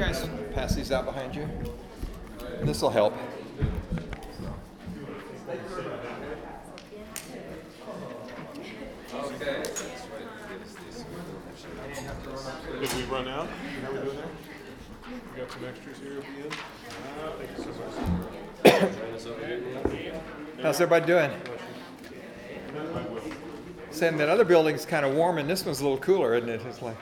guys pass these out behind you? This will help. Did we run out? How we doing there? We got some extras here at the end? Uh, I think this is. How's everybody doing? Saying that other building's kind of warm and this one's a little cooler, isn't it? It's like.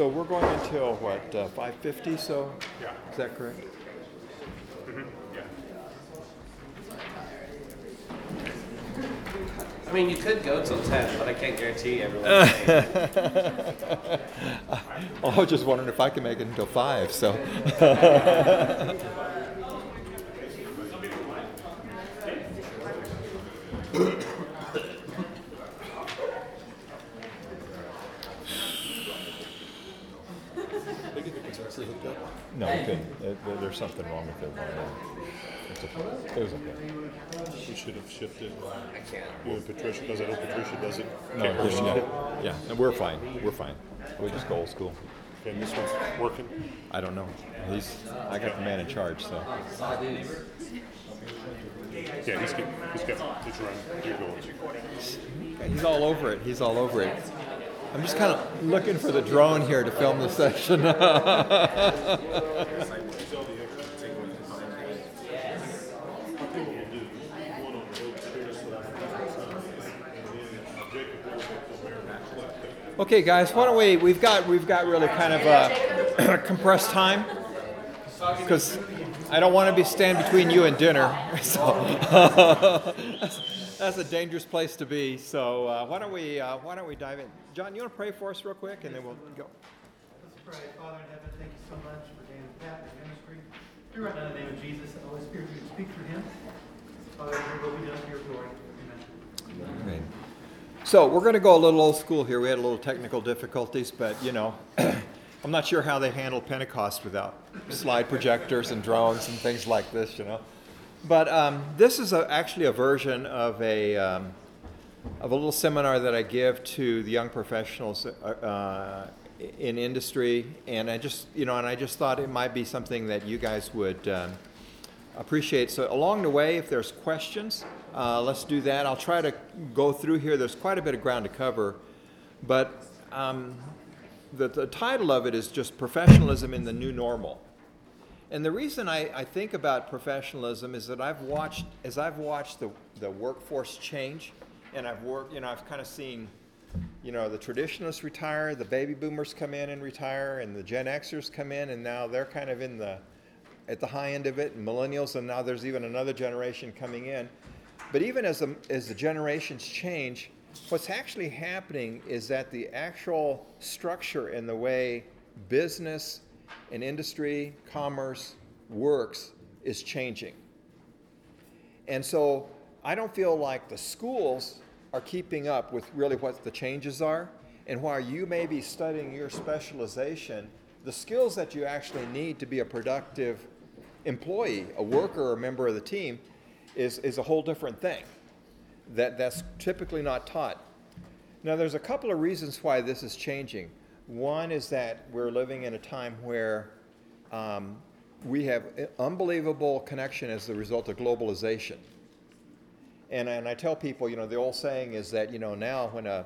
So we're going until what, uh, 5:50, so? Yeah. Is that correct? I mean, you could go till 10, but I can't guarantee everyone. will make it. I was just wondering if I can make it until 5, so. They get the compressor hooked up. No, we couldn't. There- there- There's something wrong with it. It's a- It was okay. We should have shifted. I can't. You and Patricia, because I know oh, Patricia doesn't. No, can't there's shift no, yeah, and we're fine, we're fine. We just go old school. Okay, and this one's working. I don't know. He's, I got the man in charge, so. Yeah, he's got, he's got, he's running. You're going. He's all over it, he's all over it. I'm just kind of looking for the drone here to film the session. Okay, guys, why don't we, we've got, we've got really kind of a compressed time. Because I don't want to be standing between you and dinner. So that's, that's a dangerous place to be. So uh, why don't we, uh, why don't we dive in? John, you want to pray for us real quick and then we'll go. Let's pray. Father in heaven, thank you so much for Dan Pat and ministry. We right now in the name of Jesus, the Holy Spirit, you speak for him. Father, your will be done for your glory. Amen. Amen. So we're going to go a little old school here. We had a little technical difficulties, but you know, I'm not sure how they handled Pentecost without slide projectors and drones and things like this, you know. But um, this is a, actually a version of a um, of a little seminar that I give to the young professionals uh, uh, in industry, and I just you know, and I just thought it might be something that you guys would. Um, appreciate. So along the way, if there's questions, uh, let's do that. I'll try to go through here. There's quite a bit of ground to cover, but um, the, the title of it is just professionalism in the new normal. And the reason I, I think about professionalism is that I've watched, as I've watched the, the workforce change, and I've worked, you know, I've kind of seen, you know, the traditionalists retire, the baby boomers come in and retire, and the Gen Xers come in, and now they're kind of in the, at the high end of it, and millennials, and now there's even another generation coming in. But even as the, as the generations change, what's actually happening is that the actual structure and the way business and industry, commerce works is changing. And so I don't feel like the schools are keeping up with really what the changes are. And while you may be studying your specialization, the skills that you actually need to be a productive employee, a worker, or a member of the team, is, is a whole different thing that, that's typically not taught. Now, there's a couple of reasons why this is changing. One is that we're living in a time where um, we have unbelievable connection as a result of globalization. And, and I tell people, you know, the old saying is that, you know, now when a,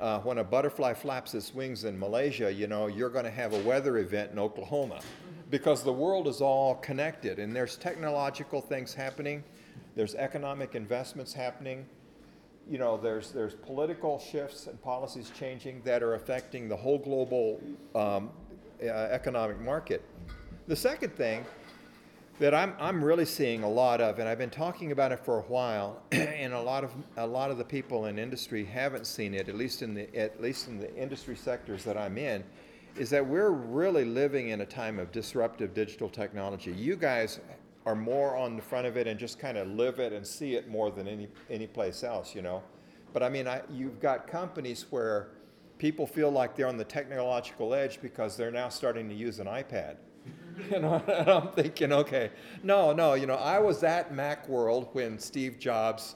uh, when a butterfly flaps its wings in Malaysia, you know, you're going to have a weather event in Oklahoma because the world is all connected and there's technological things happening, there's economic investments happening, you know, there's, there's political shifts and policies changing that are affecting the whole global um, uh, economic market. The second thing that I'm, I'm really seeing a lot of, and I've been talking about it for a while, and a lot of a lot of the people in industry haven't seen it, at least in the at least in the industry sectors that I'm in, is that we're really living in a time of disruptive digital technology. You guys are more on the front of it and just kind of live it and see it more than any any place else, you know. But I mean, I, you've got companies where people feel like they're on the technological edge because they're now starting to use an iPad. You know, and I'm thinking, okay, no, no, you know, I was at Macworld when Steve Jobs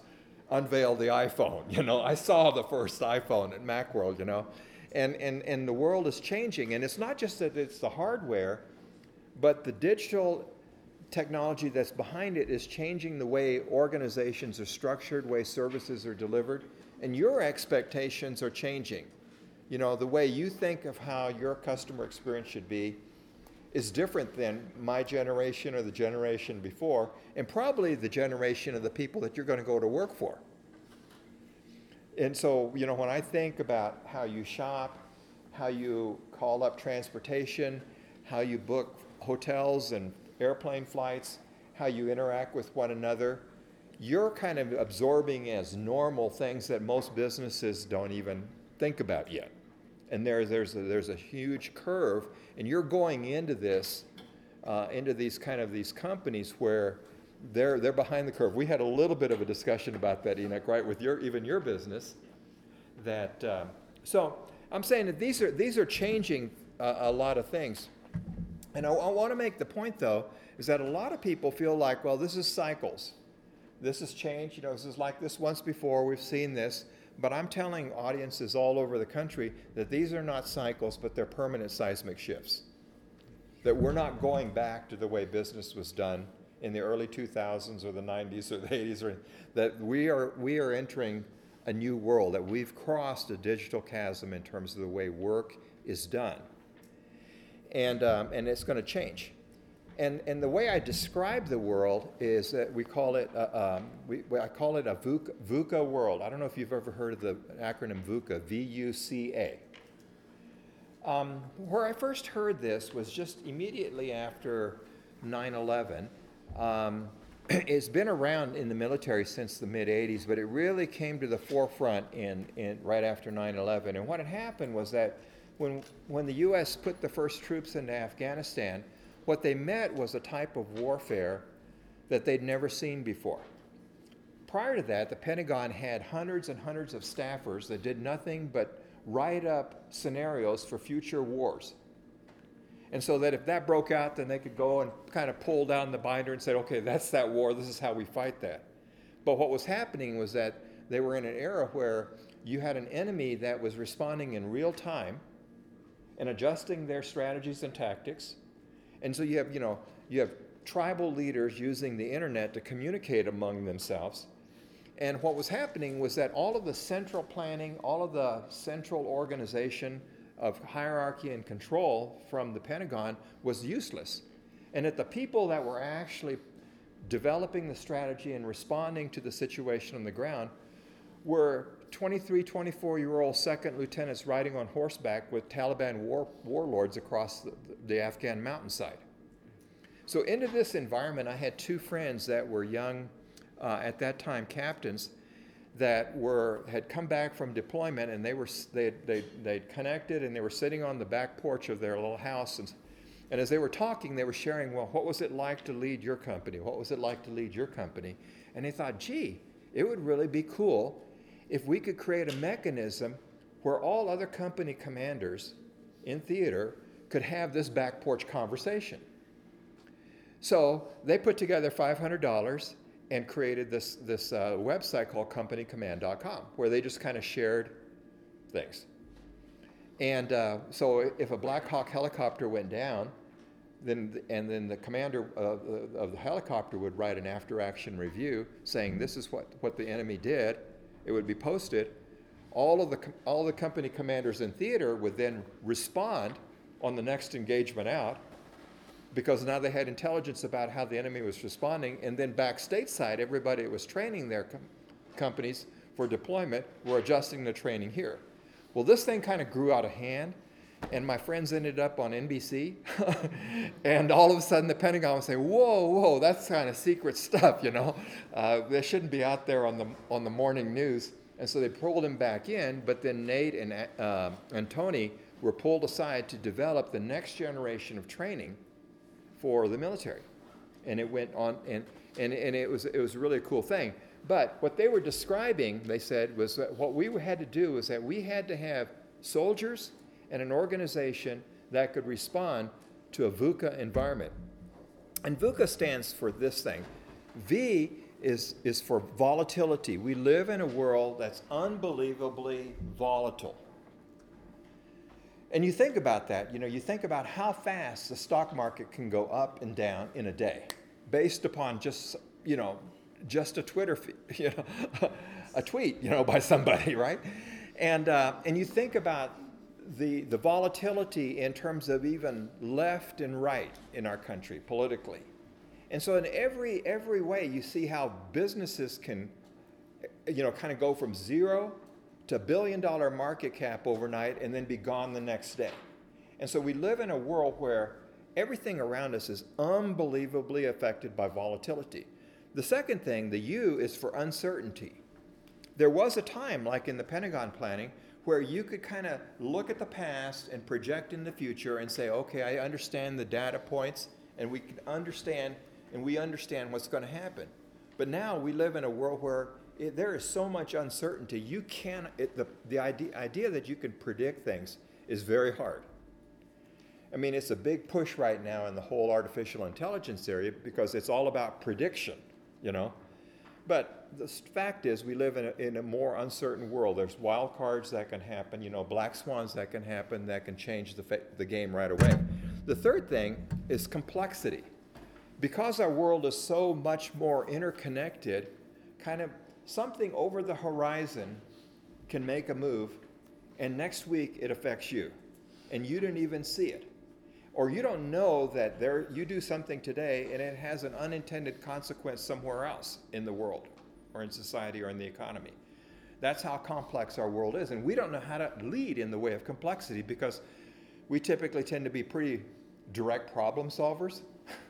unveiled the iPhone. You know, I saw the first iPhone at Macworld. You know, and and and the world is changing, and it's not just that it's the hardware, but the digital technology that's behind it is changing the way organizations are structured, way services are delivered, and your expectations are changing. You know, the way you think of how your customer experience should be is different than my generation or the generation before, and probably the generation of the people that you're going to go to work for. And so, you know, when I think about how you shop, how you call up transportation, how you book hotels and airplane flights, how you interact with one another, you're kind of absorbing as normal things that most businesses don't even think about yet. And there, there's, a, there's a huge curve, and you're going into this, uh, into these kind of these companies where they're, they're behind the curve. We had a little bit of a discussion about that, Enoch, right, with your, even your business. That, um, so I'm saying that these are, these are changing a, a lot of things. And I, I want to make the point, though, is that a lot of people feel like, well, this is cycles. This has changed. You know, this is like this once before. We've seen this. But I'm telling audiences all over the country that these are not cycles, but they're permanent seismic shifts. That we're not going back to the way business was done in the early 2000s or the 90s or the 80s, or that we are, we are entering a new world, that we've crossed a digital chasm in terms of the way work is done. And, um, and it's going to change. And, and the way I describe the world is that we call it, uh, um, we, I call it a VUCA, VUCA world. I don't know if you've ever heard of the acronym VUCA, V U C A. Um, where I first heard this was just immediately after 9 11. Um, it's been around in the military since the mid 80s, but it really came to the forefront in, in right after 9 11. And what had happened was that when, when the U.S. put the first troops into Afghanistan, what they met was a type of warfare that they'd never seen before. Prior to that, the Pentagon had hundreds and hundreds of staffers that did nothing but write up scenarios for future wars. And so that if that broke out, then they could go and kind of pull down the binder and say, okay, that's that war, this is how we fight that. But what was happening was that they were in an era where you had an enemy that was responding in real time and adjusting their strategies and tactics and so you have, you know, you have tribal leaders using the internet to communicate among themselves. And what was happening was that all of the central planning, all of the central organization of hierarchy and control from the Pentagon was useless. And that the people that were actually developing the strategy and responding to the situation on the ground were 23, 24 year old second lieutenants riding on horseback with Taliban war, warlords across the, the Afghan mountainside. So, into this environment, I had two friends that were young, uh, at that time, captains that were had come back from deployment and they were they they they'd connected and they were sitting on the back porch of their little house. And and as they were talking they were sharing well what was it like to lead your company? What was it like to lead your company? And they thought gee it would really be cool if we could create a mechanism where all other company commanders in theater could have this back porch conversation. So they put together $500 and created this, this uh, website called companycommand.com where they just kind of shared things. And uh, so if a Black Hawk helicopter went down, then, and then the commander of, of the helicopter would write an after action review saying this is what, what the enemy did it would be posted. All of the, all the company commanders in theater would then respond on the next engagement out because now they had intelligence about how the enemy was responding. And then back stateside, everybody that was training their com- companies for deployment were adjusting the training here. Well, this thing kind of grew out of hand, and my friends ended up on NBC. and all of a sudden, the Pentagon was saying, "Whoa, whoa, that's kind of secret stuff, you know. Uh, they shouldn't be out there on the on the morning news." And so they pulled him back in. But then Nate and uh, and Tony were pulled aside to develop the next generation of training for the military, and it went on and and, and it was it was really a cool thing. But what they were describing, they said, was that what we had to do was that we had to have soldiers and an organization that could respond to a VUCA environment. And VUCA stands for this thing. V is, is for volatility. We live in a world that's unbelievably volatile. And you think about that, you know, you think about how fast the stock market can go up and down in a day based upon just, you know, just a Twitter feed, you know, a tweet, you know, by somebody, right? And, uh, and you think about the, the volatility in terms of even left and right in our country politically. And so in every, every way, you see how businesses can, you know, kind of go from zero to billion dollar market cap overnight and then be gone the next day. And so we live in a world where everything around us is unbelievably affected by volatility. The second thing, the U, is for uncertainty. There was a time, like in the Pentagon planning, where you could kind of look at the past and project in the future and say, okay, I understand the data points and we can understand and we understand what's going to happen. But now we live in a world where it, there is so much uncertainty. You can it, the the idea idea that you can predict things is very hard. I mean, it's a big push right now in the whole artificial intelligence area because it's all about prediction, you know. But the fact is, we live in a, in a more uncertain world. There's wild cards that can happen, you know, black swans that can happen that can change the, fa- the game right away. The third thing is complexity. Because our world is so much more interconnected, kind of something over the horizon can make a move, and next week it affects you, and you didn't even see it. Or you don't know that there, you do something today and it has an unintended consequence somewhere else in the world, or in society, or in the economy. That's how complex our world is, and we don't know how to lead in the way of complexity because we typically tend to be pretty direct problem solvers,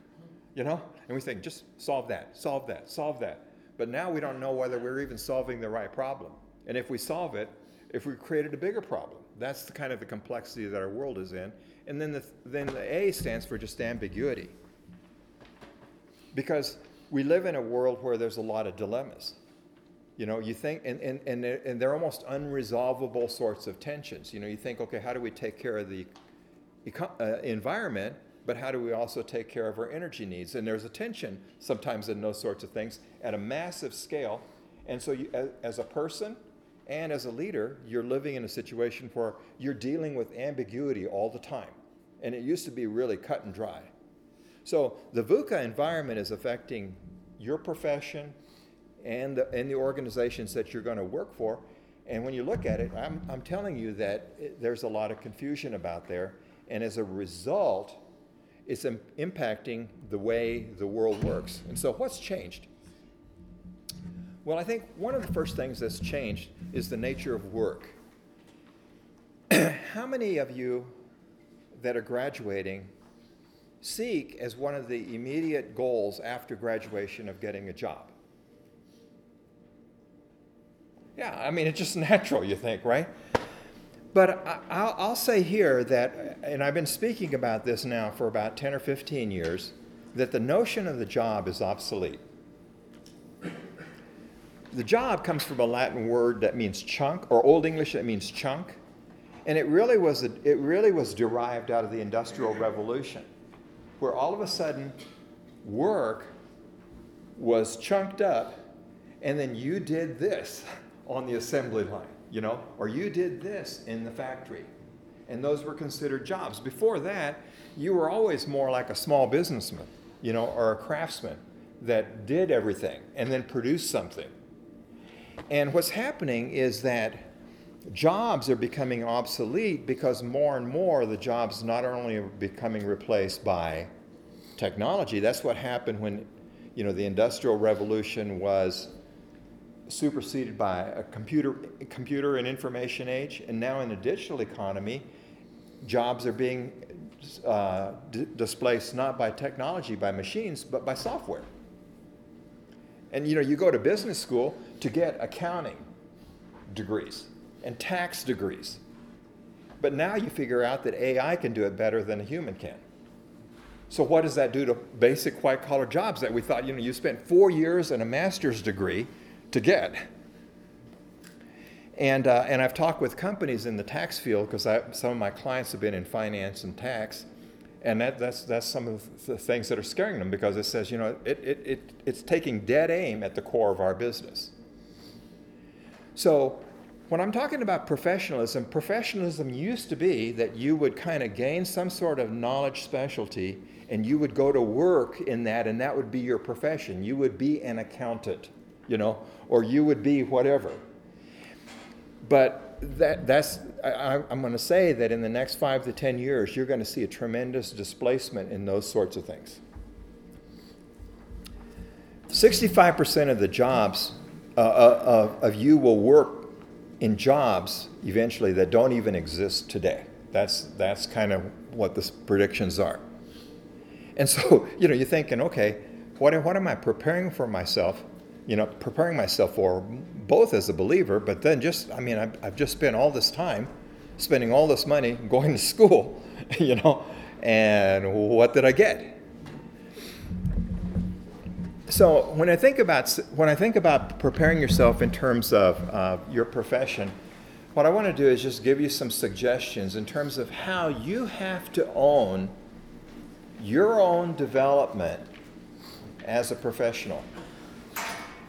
you know? And we think, just solve that, solve that, solve that. But now we don't know whether we're even solving the right problem. And if we solve it, if we created a bigger problem, that's the kind of the complexity that our world is in. And then the, then the A stands for just ambiguity. Because we live in a world where there's a lot of dilemmas. You know, you think, and, and, and, they're, and they're almost unresolvable sorts of tensions. You know, you think, okay, how do we take care of the eco- uh, environment, but how do we also take care of our energy needs? And there's a tension sometimes in those sorts of things at a massive scale. And so, you, as, as a person and as a leader, you're living in a situation where you're dealing with ambiguity all the time. And it used to be really cut and dry. So, the VUCA environment is affecting your profession and the, and the organizations that you're going to work for. And when you look at it, I'm, I'm telling you that it, there's a lot of confusion about there. And as a result, it's Im- impacting the way the world works. And so, what's changed? Well, I think one of the first things that's changed is the nature of work. How many of you that are graduating seek as one of the immediate goals after graduation of getting a job? Yeah, I mean, it's just natural, you think, right? But I, I'll, I'll say here that, and I've been speaking about this now for about 10 or 15 years, that the notion of the job is obsolete. The job comes from a Latin word that means chunk, or Old English that means chunk, and it really was, it really was derived out of the Industrial Revolution, where all of a sudden work was chunked up, and then you did this on the assembly line you know, or you did this in the factory. And those were considered jobs. Before that, you were always more like a small businessman, you know, or a craftsman that did everything and then produced something. And what's happening is that jobs are becoming obsolete because more and more the jobs not only are becoming replaced by technology, that's what happened when, you know, the Industrial Revolution was superseded by a computer, computer and information age, and now in the digital economy, jobs are being uh, d- displaced not by technology, by machines, but by software. And you know, you go to business school to get accounting degrees and tax degrees. But now you figure out that AI can do it better than a human can. So what does that do to basic white collar jobs that we thought, you know, you spent four years and a master's degree to get. And, uh, and I've talked with companies in the tax field because some of my clients have been in finance and tax. And that, that's, that's some of the things that are scaring them because it says, you know, it, it, it, it's taking dead aim at the core of our business. So, when I'm talking about professionalism, professionalism used to be that you would kind of gain some sort of knowledge specialty and you would go to work in that and that would be your profession. You would be an accountant, you know, or you would be whatever. But that, that's, I, I'm going to say that in the next five to 10 years, you're going to see a tremendous displacement in those sorts of things. 65% of the jobs uh, uh, of, of you will work in jobs eventually that don't even exist today. That's, that's kind of what the predictions are. And so, you know, you're thinking, okay, what, what am I preparing for myself? You know, preparing myself for both as a believer, but then just, I mean, I've, I've just spent all this time spending all this money going to school, you know, and what did I get? So when I think about when I think about preparing yourself in terms of uh, your profession, what I want to do is just give you some suggestions in terms of how you have to own your own development as a professional,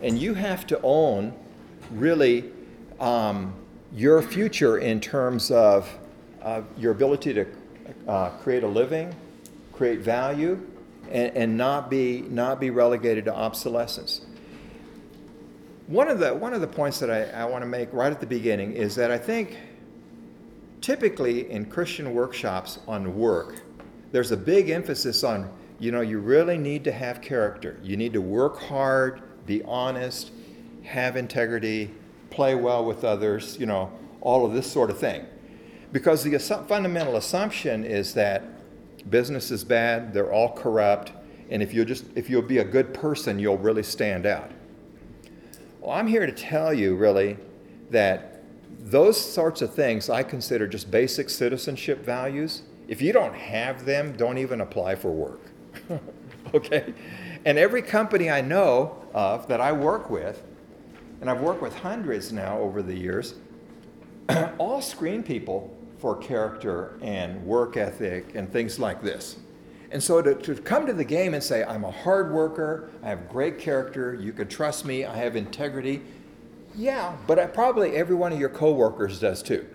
and you have to own really um, your future in terms of uh, your ability to uh, create a living, create value, and, and not be not be relegated to obsolescence. One of the one of the points that I, I want to make right at the beginning is that I think typically in Christian workshops on work, there's a big emphasis on you know you really need to have character. You need to work hard, be honest, have integrity, play well with others, you know, all of this sort of thing. Because the fundamental assumption is that business is bad, they're all corrupt, and if you'll just if you'll be a good person, you'll really stand out. Well, I'm here to tell you really that those sorts of things I consider just basic citizenship values. If you don't have them, don't even apply for work. okay? And every company I know of that I work with, and I've worked with hundreds now over the years, all screen people for character and work ethic and things like this. And so to, to come to the game and say, I'm a hard worker, I have great character, you can trust me, I have integrity, yeah, but I, probably every one of your coworkers does too.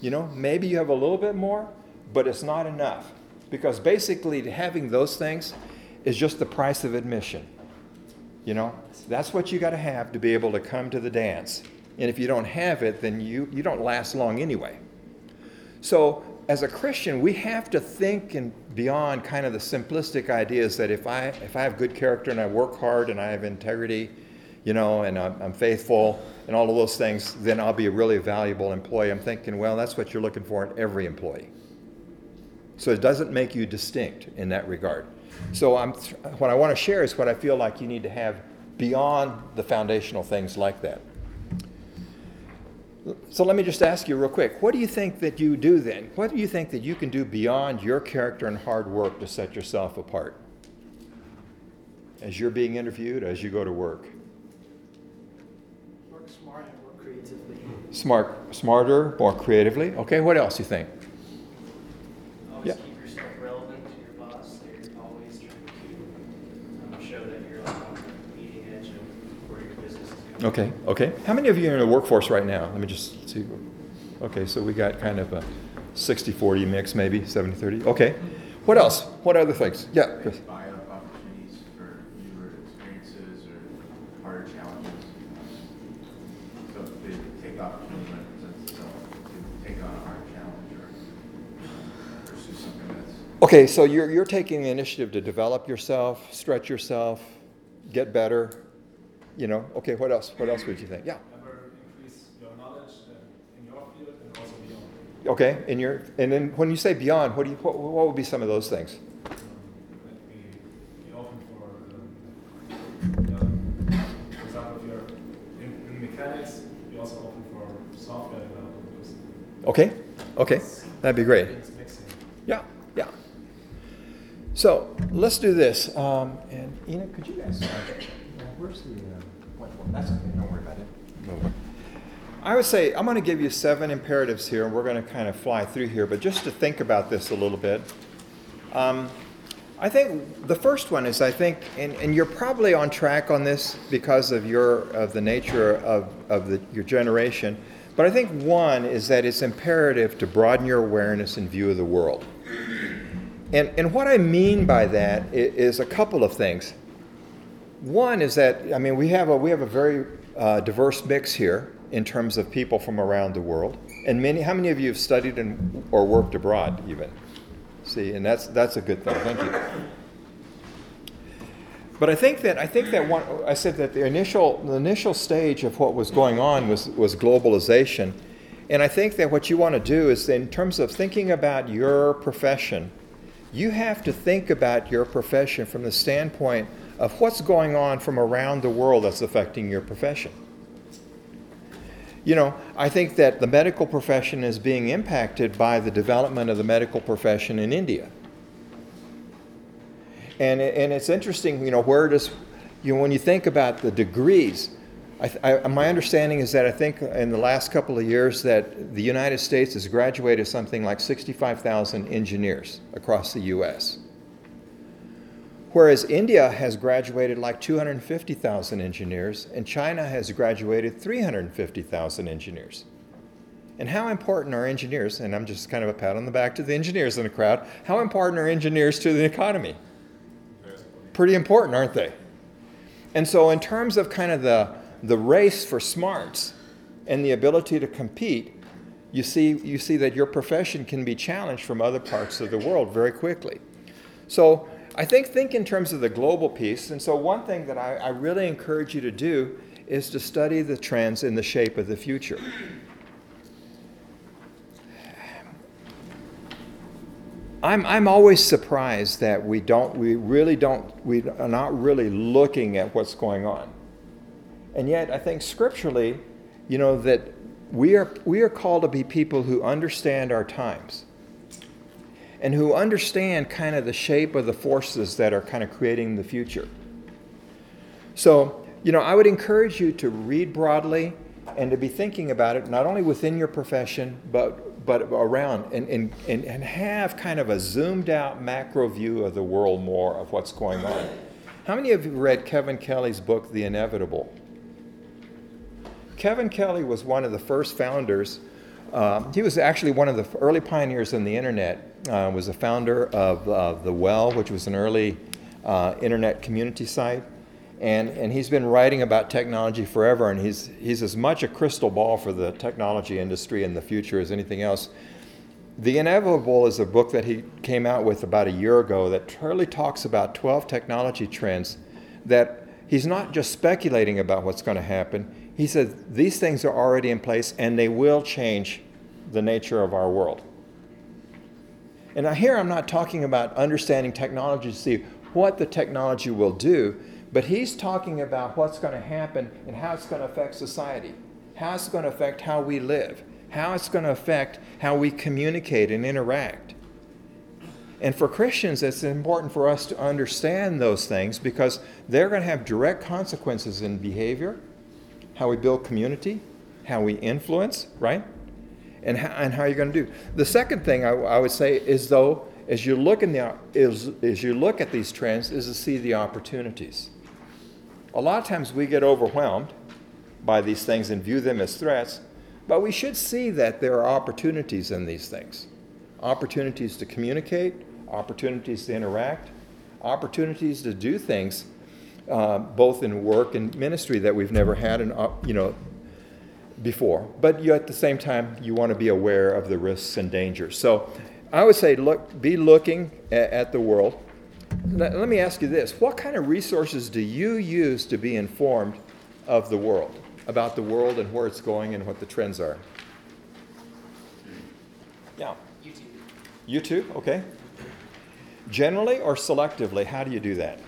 You know, maybe you have a little bit more, but it's not enough. Because basically, having those things is just the price of admission. You know, that's what you got to have to be able to come to the dance. And if you don't have it, then you, you don't last long anyway. So, as a Christian, we have to think and beyond kind of the simplistic ideas that if I if I have good character and I work hard and I have integrity, you know, and I'm, I'm faithful and all of those things, then I'll be a really valuable employee. I'm thinking, well, that's what you're looking for in every employee. So it doesn't make you distinct in that regard. So I'm, what I want to share is what I feel like you need to have beyond the foundational things like that. So let me just ask you real quick what do you think that you do then? What do you think that you can do beyond your character and hard work to set yourself apart? As you're being interviewed, as you go to work? Work smart and work creatively. Smart, smarter, more creatively. Okay, what else do you think? Always Yeah. keep yourself relevant to your boss. They're always trying to um, show that you're like on the leading edge of where your business is going. Okay, okay. How many of you are in the workforce right now? Let me just see. Okay, so we got kind of a 60 40 mix, maybe 70 30. Okay. What else? What other things? Yeah, Chris. buy up opportunities for newer experiences or harder challenges. So they take opportunity when itself to take on a hard challenge or uh, pursue something that's Okay, so you're, you're taking the initiative to develop yourself, stretch yourself, get better. You know, okay, what else? What else would you think? Yeah. ever increase your knowledge uh, in your and. Okay, and you're, and then when you say beyond, what do you, what, what would be some of those things? Like be, be open for, for example, if you're in, in mechanics, be also open for software development. because Okay, okay, that'd be great. Yeah, yeah. So let's do this. Um, and Enoch, could you guys? Where's the? Uh, whiteboard? That's okay. Don't worry about it. No. I would say I'm going to give you seven imperatives here, and we're going to kind of fly through here. But just to think about this a little bit, Um, I think the first one is I think, and, and you're probably on track on this because of your of the nature of, of the, your generation. But I think one is that it's imperative to broaden your awareness and view of the world. And, and what I mean by that is, is a couple of things. One is that I mean we have a we have a very uh, diverse mix here in terms of people from around the world, and many. How many of you have studied and or worked abroad even? See, and that's that's a good thing. Thank you. But I think that I think that one I said that the initial the initial stage of what was going on was was globalization, and I think that what you want to do is in terms of thinking about your profession, you have to think about your profession from the standpoint of what's going on from around the world that's affecting your profession. You know, I think that the medical profession is being impacted by the development of the medical profession in India. And, and it's interesting, you know, where does, you know, when you think about the degrees, I, I, my understanding is that I think in the last couple of years that the United States has graduated something like 65,000 engineers across the U.S. Whereas India has graduated like 250,000 engineers, and China has graduated 350,000 engineers. And how important are engineers? And I'm just kind of a pat on the back to the engineers in the crowd. How important are engineers to the economy? Pretty important, aren't they? And so, in terms of kind of the, the race for smarts and the ability to compete, you see, you see that your profession can be challenged from other parts of the world very quickly. So, I think think in terms of the global piece. And so, one thing that I, I really encourage you to do is to study the trends in the shape of the future. I'm, I'm always surprised that we don't, we really don't, we are not really looking at what's going on. And yet, I think scripturally, you know, that we are, we are called to be people who understand our times and who understand kind of the shape of the forces that are kind of creating the future. So, you know, I would encourage you to read broadly and to be thinking about it not only within your profession, but but around and, and, and, and have kind of a zoomed out macro view of the world more of what's going on. How many of you read Kevin Kelly's book, The Inevitable? Kevin Kelly was one of the first founders. Um, he was actually one of the early pioneers in the internet. Uh, was a founder of uh, the Well, which was an early uh, internet community site, and and he's been writing about technology forever. And he's he's as much a crystal ball for the technology industry in the future as anything else. The Inevitable is a book that he came out with about a year ago that really talks about 12 technology trends that he's not just speculating about what's going to happen. He said these things are already in place and they will change the nature of our world. And here I'm not talking about understanding technology to see what the technology will do, but he's talking about what's going to happen and how it's going to affect society, how it's going to affect how we live, how it's going to affect how we communicate and interact. And for Christians, it's important for us to understand those things because they're going to have direct consequences in behavior, how we build community, how we influence, right? And how, and how you're going to do. The second thing I, I would say is though, as you look in the is as you look at these trends, is to see the opportunities. A lot of times we get overwhelmed by these things and view them as threats, but we should see that there are opportunities in these things opportunities to communicate, opportunities to interact, opportunities to do things uh, both in work and ministry that we've never had an, you know, before. But you, at the same time, you want to be aware of the risks and dangers. So I would say look, be looking at, at the world. Let, let me ask you this what kind of resources do you use to be informed of the world, about the world and where it's going and what the trends are? Yeah. YouTube. YouTube, okay. Generally or selectively, how do you do that?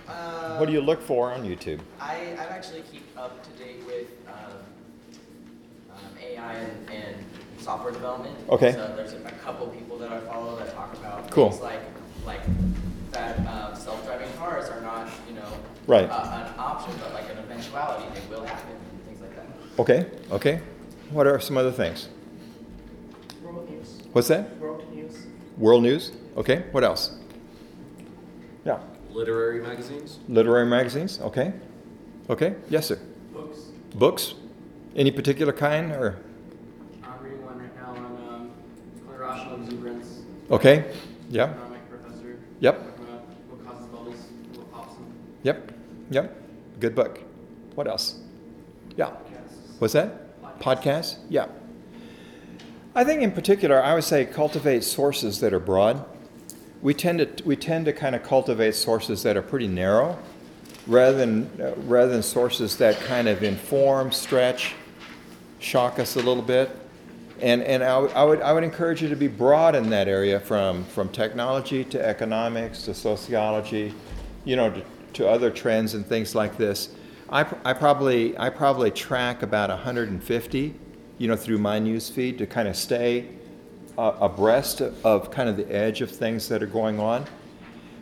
what do you look for on YouTube? I, I actually keep up to date with um, um, AI and, and software development. Okay. So there's a, a couple people that I follow that talk about Cool. things like like that um, self-driving cars are not you know Right. uh, an option, but like an eventuality. They will happen and things like that. Okay, okay. What are some other things? World News. What's that? World News. World news? Okay, what else? Literary magazines. Literary magazines, okay? Okay, yes, sir. Books. Books? Any particular kind or? I'm reading one right now on um, irrational exuberance. Okay, yeah, Economic professor. Yep. Talking what causes bubbles, what pops them. yep, yep. Good book. What else? Yeah. Podcasts. What's that? Podcasts? Yeah. I think in particular, I would say cultivate sources that are broad. We tend to we tend to kind of cultivate sources that are pretty narrow, rather than uh, rather than sources that kind of inform, stretch, shock us a little bit. And and I, would- I would encourage you to be broad in that area, from from technology to economics to sociology, you know, to, to other trends and things like this. I, I probably I probably track about 150, you know, through my news feed to kind of stay uh, abreast of, kind of the edge of things that are going on.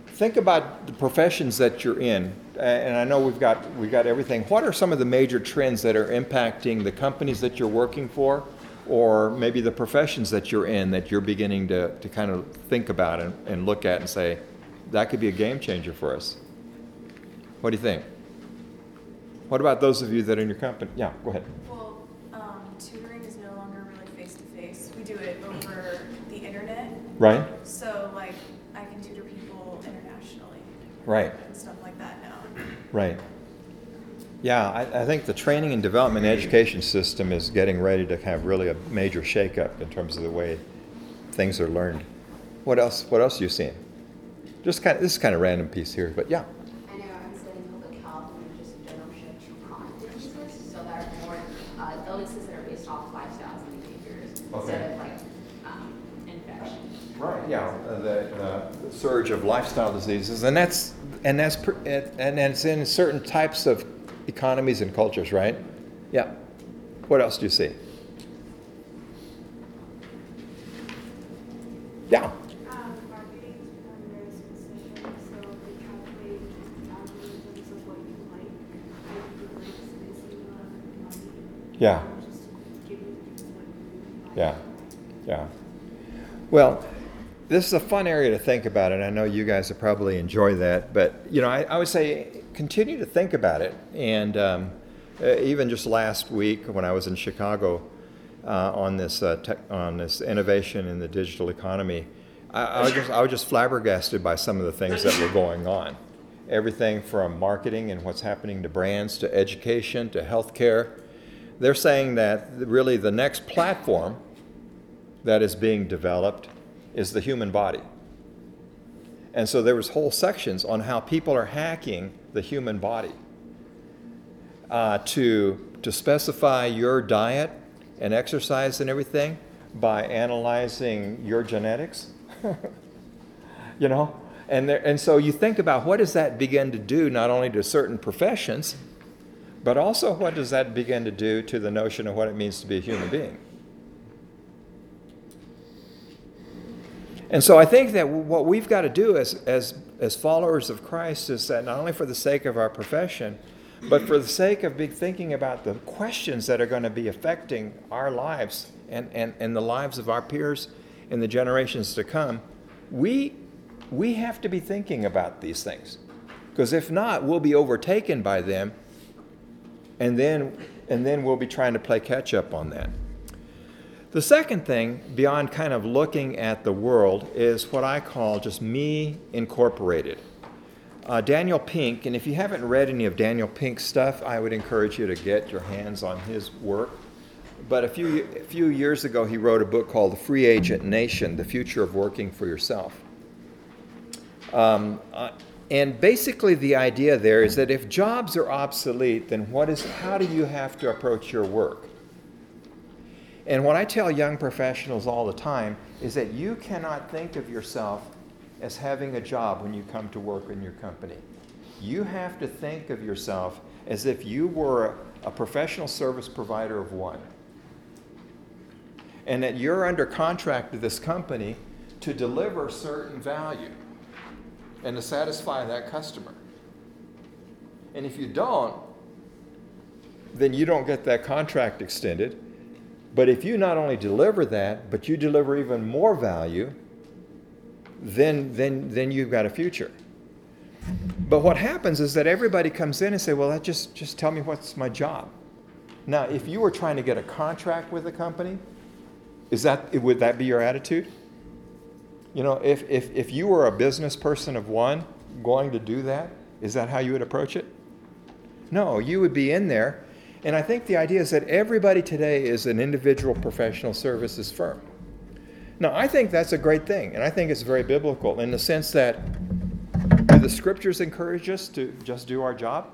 Think about the professions that you're in, and I know we've got we've got everything. What are some of the major trends that are impacting the companies that you're working for, or maybe the professions that you're in that you're beginning to, to kind of think about and, and look at and say, that could be a game changer for us. What do you think? What about those of you that are in your company? Yeah, go ahead. Well, um, tutoring is no longer really face to face. We do it over the internet. Right? So, like, I can tutor people internationally Right. and stuff like that now. Right. Yeah, I, I think the training and development education system is getting ready to have really a major shakeup in terms of the way things are learned. What else? What else are you seeing? Just kind of this is kind of random piece here, but yeah. I know I'm studying public health and we just in general share two chronic diseases, so that are more uh, illnesses that are based off lifestyles and behaviors instead Okay. of like um, infection. Right. Yeah. uh, The, the surge of lifestyle diseases, and that's and that's and it's in certain types of economies and cultures, right? Yeah. What else do you see? Yeah. Um, marketing has become very specific, so they calculate algorithms of what you like, what you like, so they save a lot of money. Yeah. Just to give you what you like. Yeah, yeah. Well, this is a fun area to think about, and I know you guys will probably enjoy that. But you know, I, I would say continue to think about it. And um, even just last week, when I was in Chicago uh, on this uh, tech, on this innovation in the digital economy, I, I was just I was just flabbergasted by some of the things that were going on. Everything from marketing and what's happening to brands to education to healthcare. They're saying that really the next platform that is being developed is the human body. And so there was whole sections on how people are hacking the human body uh, to, to specify your diet and exercise and everything by analyzing your genetics. you know? And, there, and so you think about what does that begin to do not only to certain professions, but also what does that begin to do to the notion of what it means to be a human being? And so I think that what we've got to do as, as, as followers of Christ is that not only for the sake of our profession, but for the sake of be thinking about the questions that are going to be affecting our lives and, and, and the lives of our peers in the generations to come, we, we have to be thinking about these things. Because if not, we'll be overtaken by them, and then, and then we'll be trying to play catch up on that. The second thing, beyond kind of looking at the world, is what I call just me incorporated. Uh, Daniel Pink, and if you haven't read any of Daniel Pink's stuff, I would encourage you to get your hands on his work. But a few, a few years ago, he wrote a book called The Free Agent Nation The Future of Working for Yourself. Um, uh, and basically, the idea there is that if jobs are obsolete, then what is, how do you have to approach your work? And what I tell young professionals all the time is that you cannot think of yourself as having a job when you come to work in your company. You have to think of yourself as if you were a, professional service provider of one. And that you're under contract to this company to deliver certain value and to satisfy that customer. And if you don't, then you don't get that contract extended. But if you not only deliver that, but you deliver even more value, then, then, then you've got a future. But what happens is that everybody comes in and say, well, that just, just tell me what's my job. Now, if you were trying to get a contract with a company, is that, would that be your attitude? You know, if, if, if you were a business person of one going to do that, is that how you would approach it? No, you would be in there. And I think the idea is that everybody today is an individual professional services firm. Now, I think that's a great thing, and I think it's very biblical in the sense that do the scriptures encourage us to just do our job?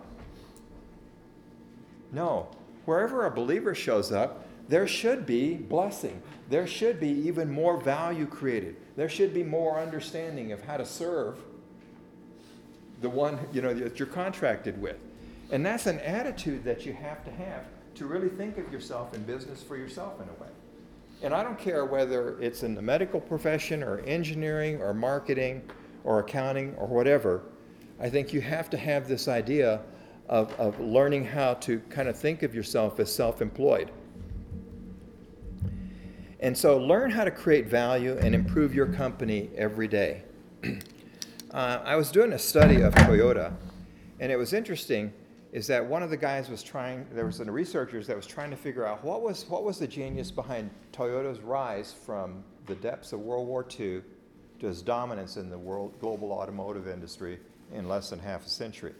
No. Wherever a believer shows up, there should be blessing. There should be even more value created. There should be more understanding of how to serve the one you know that you're contracted with. And that's an attitude that you have to have to really think of yourself in business for yourself in a way. And I don't care whether it's in the medical profession or engineering or marketing or accounting or whatever. I think you have to have this idea of, of learning how to kind of think of yourself as self employed. And so learn how to create value and improve your company every day. uh, I was doing a study of Toyota, and it was interesting is that one of the guys was trying, there was some researchers that was trying to figure out what was, what was the genius behind Toyota's rise from the depths of World War II to its dominance in the world, global automotive industry in less than half a century.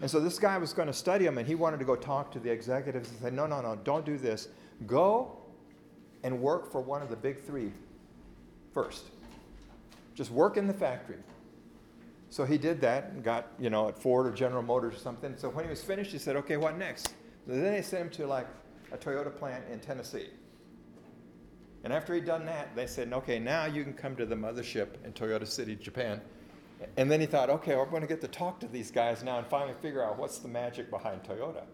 And so this guy was going to study him, and he wanted to go talk to the executives and say, no, no, no, don't do this. Go and work for one of the big three first. Just work in the factory. So he did that and got, you know, at Ford or General Motors or something. So when he was finished, he said, okay, what next? So then they sent him to like a Toyota plant in Tennessee. And after he'd done that, they said, okay, now you can come to the mothership in Toyota City, Japan. And then he thought, okay, I'm going to get to talk to these guys now and finally figure out what's the magic behind Toyota.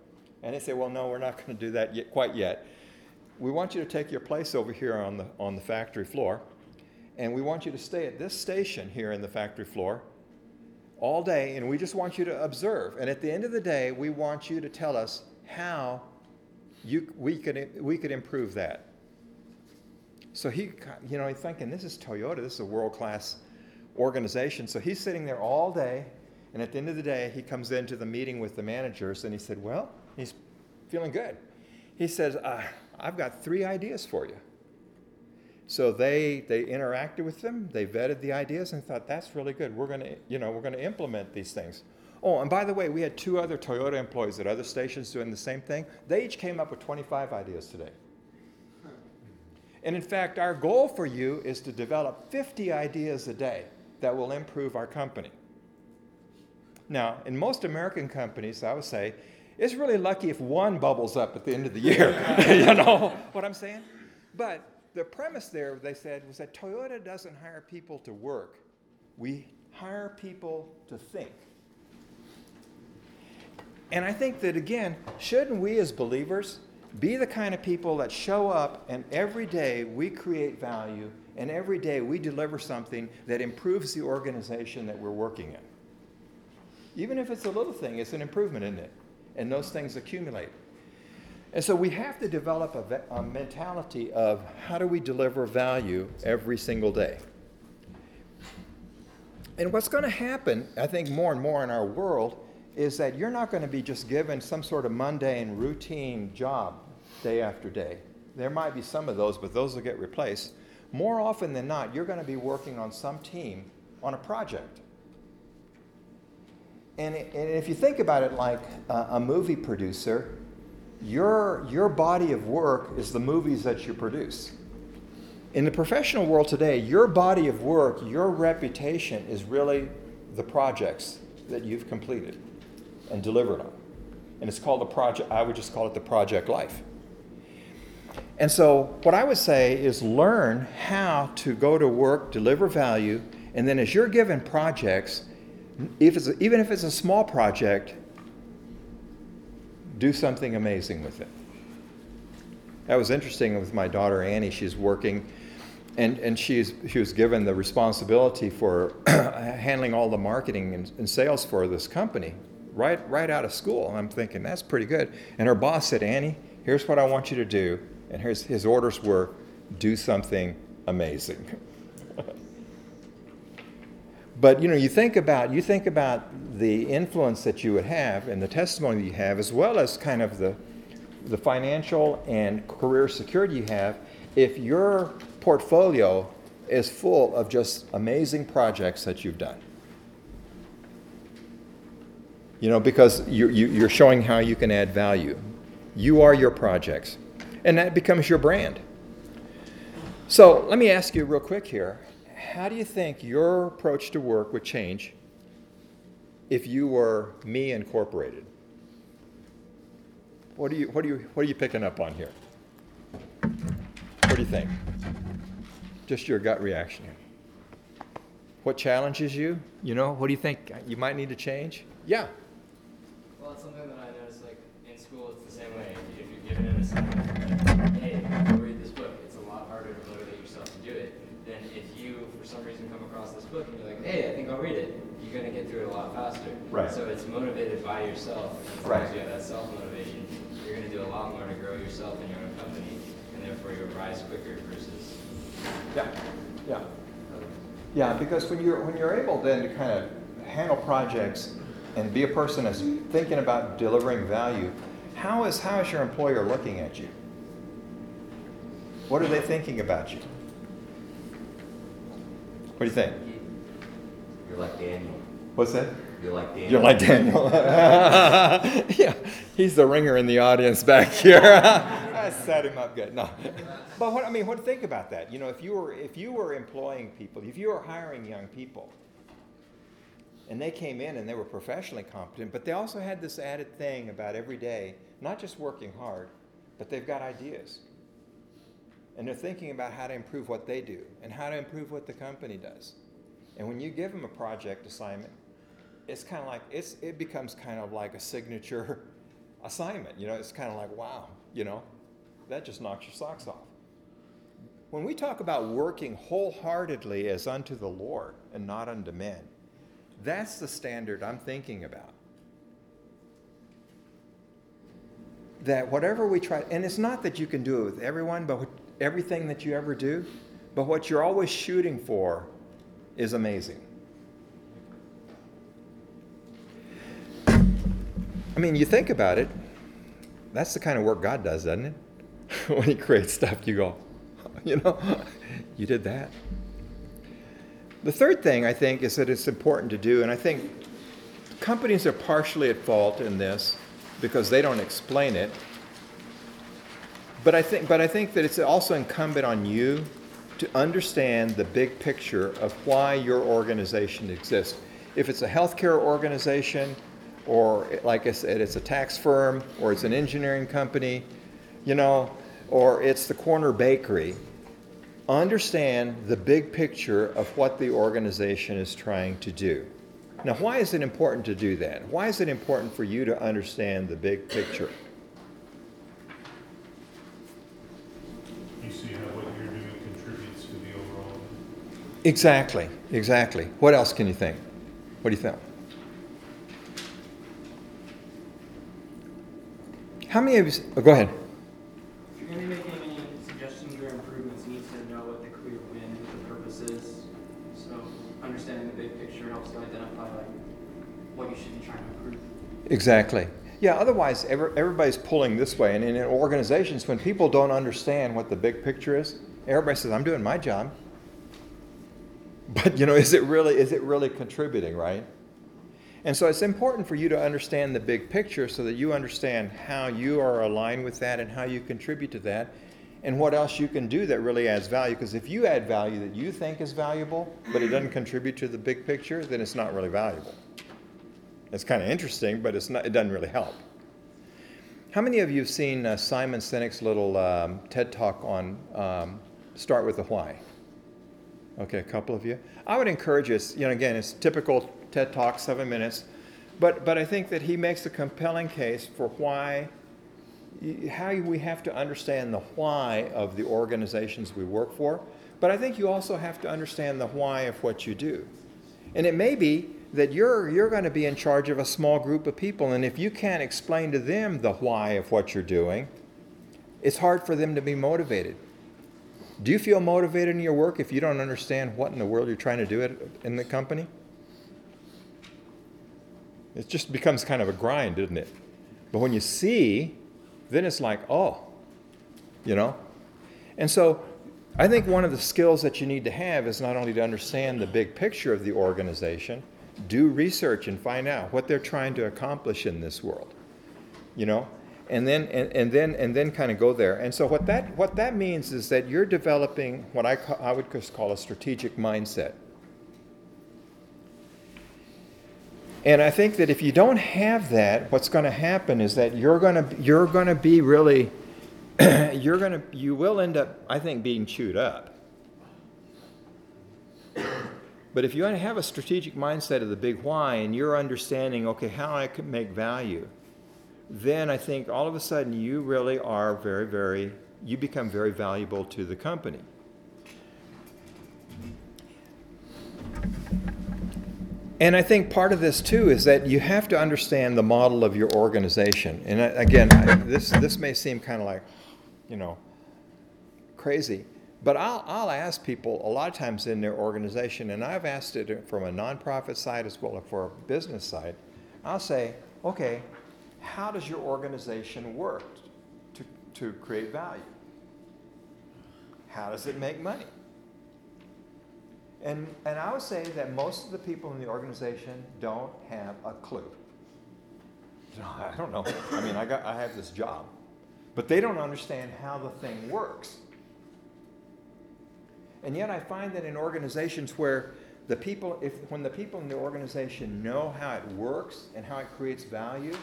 And they said, well, no, we're not going to do that yet, quite yet. We want you to take your place over here on the, on the factory floor. And we want you to stay at this station here in the factory floor all day, and we just want you to observe. And at the end of the day, we want you to tell us how you, we, could, we could improve that. So he, you know, he's thinking, this is Toyota, this is a world class organization. So he's sitting there all day, and at the end of the day, he comes into the meeting with the managers, and he said, Well, he's feeling good. He says, uh, I've got three ideas for you. So they they interacted with them, they vetted the ideas and thought that's really good. We're going to, you know, we're to implement these things. Oh, and by the way, we had two other Toyota employees at other stations doing the same thing. They each came up with 25 ideas today. And in fact, our goal for you is to develop 50 ideas a day that will improve our company. Now, in most American companies, I would say, it's really lucky if one bubbles up at the end of the year. you know what I'm saying? But the premise there, they said, was that Toyota doesn't hire people to work, we hire people to think. And I think that, again, shouldn't we as believers be the kind of people that show up and every day we create value and every day we deliver something that improves the organization that we're working in? Even if it's a little thing, it's an improvement, isn't it? And those things accumulate. And so we have to develop a, a, mentality of how do we deliver value every single day. And what's going to happen, I think, more and more in our world is that you're not going to be just given some sort of mundane, routine job day after day. There might be some of those, but those will get replaced. More often than not, you're going to be working on some team on a project. And, and if you think about it like a, a movie producer, your, your body of work is the movies that you produce. In the professional world today, your body of work, your reputation is really the projects that you've completed and delivered on. And it's called the project, I would just call it the project life. And so, what I would say is learn how to go to work, deliver value, and then as you're given projects, if it's even if it's a small project, do something amazing with it. That was interesting with my daughter Annie. She's working, and, and she's, she was given the responsibility for handling all the marketing and, and, sales for this company right, right out of school. And I'm thinking, that's pretty good. And her boss said, Annie, here's what I want you to do. And here's, his orders were do something amazing. But you know, you think about you think about the influence that you would have and the testimony that you have, as well as kind of the the financial and career security you have, if your portfolio is full of just amazing projects that you've done. You know, because you, you, you're showing how you can add value. You are your projects, and that becomes your brand. So let me ask you real quick here how do you think your approach to work would change if you were me incorporated? What are you, what are you, what are you picking up on here? What do you think? Just your gut reaction here. What challenges you? You know, what do you think you might need to change? Yeah. Well, it's something that I noticed, like, in school, it's the same way. If you're given an assignment, like, hey, go read this book, it's a lot harder to motivate yourself to do it than if you, for some reason, come across this book and you're like, hey, I think I'll read it. You're gonna get through it a lot faster. Right. So it's motivated by yourself. As long as you have that self-motivation, you're gonna do a lot more to grow yourself and your own company, and therefore you'll rise quicker versus Yeah, yeah. Yeah, because when you're, when you're able then to kind of handle projects and be a person that's thinking about delivering value, how is, how is your employer looking at you? What are they thinking about you? What do you think? You're like Daniel. What's that? You're like Daniel. You're like Daniel. yeah, he's the ringer in the audience back here. I set him up good. No, but what I mean, what think about that? You know, if you were if you were employing people, if you were hiring young people, and they came in and they were professionally competent, but they also had this added thing about every day, not just working hard, but they've got ideas, and they're thinking about how to improve what they do and how to improve what the company does. And when you give them a project assignment, it's kind of like it's it becomes kind of like a signature assignment. You know, it's kind of like wow, you know, that just knocks your socks off. When we talk about working wholeheartedly as unto the Lord and not unto men, that's the standard I'm thinking about. That whatever we try, and it's not that you can do it with everyone, but with everything that you ever do, but what you're always shooting for is amazing. I mean, you think about it, that's the kind of work God does, doesn't it? when He creates stuff, you go, you know, you did that. The third thing I think is that it's important to do, and I think companies are partially at fault in this because they don't explain it. But I think, but I think that it's also incumbent on you to understand the big picture of why your organization exists. If it's a healthcare organization, or like I said, it's a tax firm, or it's an engineering company, you know, or it's the corner bakery, understand the big picture of what the organization is trying to do. Now, why is it important to do that? Why is it important for you to understand the big picture? You see how what you're doing contributes to the overall. Exactly, exactly. What else can you think? What do you think? How many of you, oh, go ahead. If you're be making any suggestions or improvements, you need to know what the clear win, what the purpose is. So understanding the big picture helps you identify like what you should be trying to improve. Exactly. Yeah, otherwise, every, everybody's pulling this way. And in organizations, when people don't understand what the big picture is, everybody says, I'm doing my job. But, you know, is it really, is it really contributing, right? And so it's important for you to understand the big picture so that you understand how you are aligned with that and how you contribute to that and what else you can do that really adds value. Because if you add value that you think is valuable, but it doesn't contribute to the big picture, then it's not really valuable. It's kind of interesting, but it's not, it doesn't really help. How many of you have seen uh, Simon Sinek's little um, TED talk on um, Start with the Why? Okay, a couple of you. I would encourage you, you know, again, it's typical TED Talk, seven minutes, but, but I think that he makes a compelling case for why, how we have to understand the why of the organizations we work for, but I think you also have to understand the why of what you do. And it may be that you're, you're going to be in charge of a small group of people, and if you can't explain to them the why of what you're doing, it's hard for them to be motivated. Do you feel motivated in your work if you don't understand what in the world you're trying to do in the company? It just becomes kind of a grind, doesn't it? But when you see, then it's like, oh, you know? And so I think one of the skills that you need to have is not only to understand the big picture of the organization, do research and find out what they're trying to accomplish in this world. You know? And then and, and then and then kind of go there. And so what that what that means is that you're developing what I ca- I would just call a strategic mindset. And I think that if you don't have that, what's going to happen is that you're going to you're going to be really you're going to you will end up I think being chewed up. But if you have a strategic mindset of the big why and you're understanding okay how I can make value, then I think all of a sudden you really are very very you become very valuable to the company. And I think part of this too is that you have to understand the model of your organization. And uh, again, I- this this may seem kind of like, you know, crazy, but I'll I'll ask people a lot of times in their organization, and I've asked it from a nonprofit side as well as for a business side. I'll say, okay, how does your organization work to to create value? How does it make money? And, and I would say that most of the people in the organization don't have a clue. I don't know. I mean, I, got, I have this job, but they don't understand how the thing works. And yet, I find that in organizations where the people, if, when the people in the organization know how it works and how it creates value,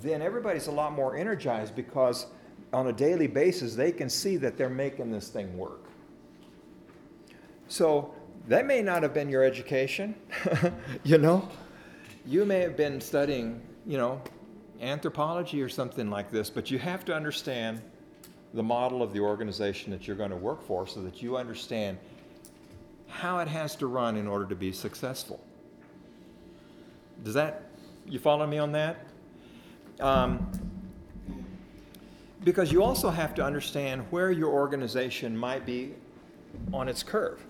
then everybody's a lot more energized because on a daily basis they can see that they're making this thing work. So that may not have been your education, you know. You may have been studying, you know, anthropology or something like this, but you have to understand the model of the organization that you're going to work for so that you understand how it has to run in order to be successful. Does that, you follow me on that? Um, because you also have to understand where your organization might be on its curve.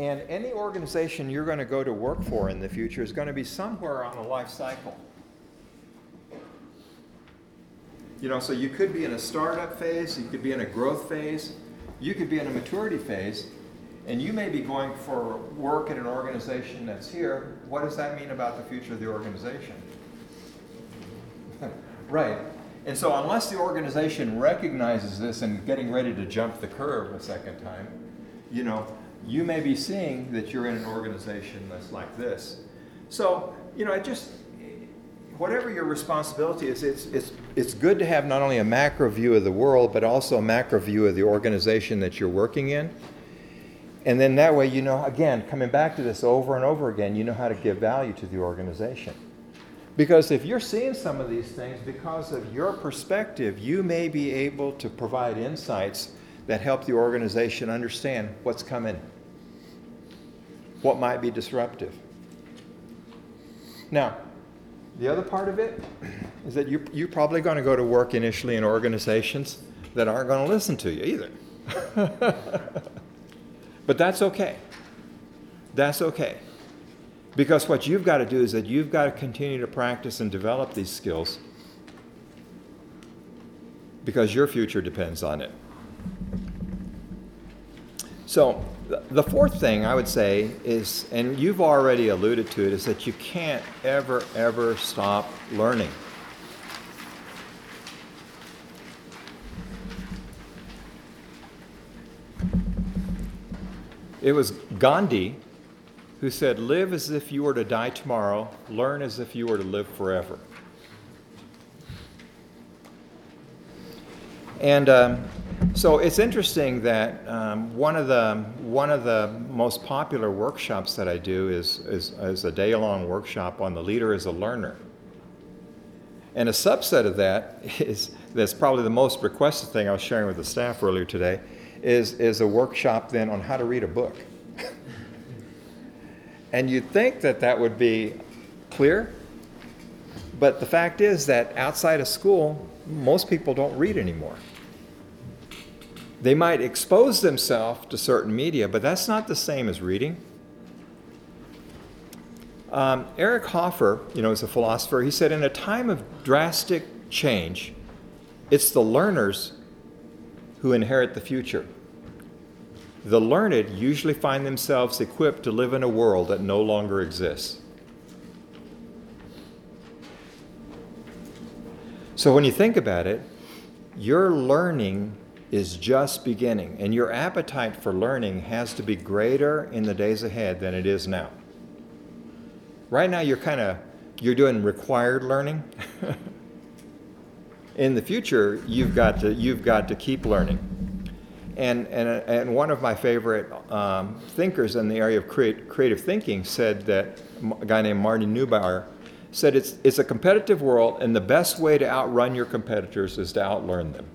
And any organization you're going to go to work for in the future is going to be somewhere on a life cycle. You know, so you could be in a startup phase, you could be in a growth phase, you could be in a maturity phase, and you may be going for work at an organization that's here. What does that mean about the future of the organization? right. And so, unless the organization recognizes this and getting ready to jump the curve a second time, you know, you may be seeing that you're in an organization that's like this. So, you know, it just, whatever your responsibility is, it's, it's, it's good to have not only a macro view of the world, but also a macro view of the organization that you're working in. And then that way, you know, again, coming back to this over and over again, you know how to give value to the organization. Because if you're seeing some of these things, because of your perspective, you may be able to provide insights that help the organization understand what's coming, what might be disruptive. Now, the other part of it is that you, you're probably going to go to work initially in organizations that aren't going to listen to you either. but that's okay. That's okay. Because what you've got to do is that you've got to continue to practice and develop these skills because your future depends on it. So, the fourth thing I would say is, and you've already alluded to it, is that you can't ever, ever stop learning. It was Gandhi who said, Live as if you were to die tomorrow, learn as if you were to live forever. And um, so it's interesting that um, one, of the, one of the most popular workshops that I do is, is, is a day long workshop on the leader as a learner. And a subset of that is that's probably the most requested thing I was sharing with the staff earlier today is, is a workshop then on how to read a book. and you'd think that that would be clear, but the fact is that outside of school, most people don't read anymore. They might expose themselves to certain media, but that's not the same as reading. Um, Eric Hoffer, you know, is a philosopher. He said, in a time of drastic change, it's the learners who inherit the future. The learned usually find themselves equipped to live in a world that no longer exists. So when you think about it, you're learning is just beginning, and your appetite for learning has to be greater in the days ahead than it is now. Right now, you're kind of you're doing required learning. in the future, you've got to you've got to keep learning. And and and one of my favorite um, thinkers in the area of create, creative thinking said that a guy named Martin Neubauer said it's it's a competitive world, and the best way to outrun your competitors is to outlearn them.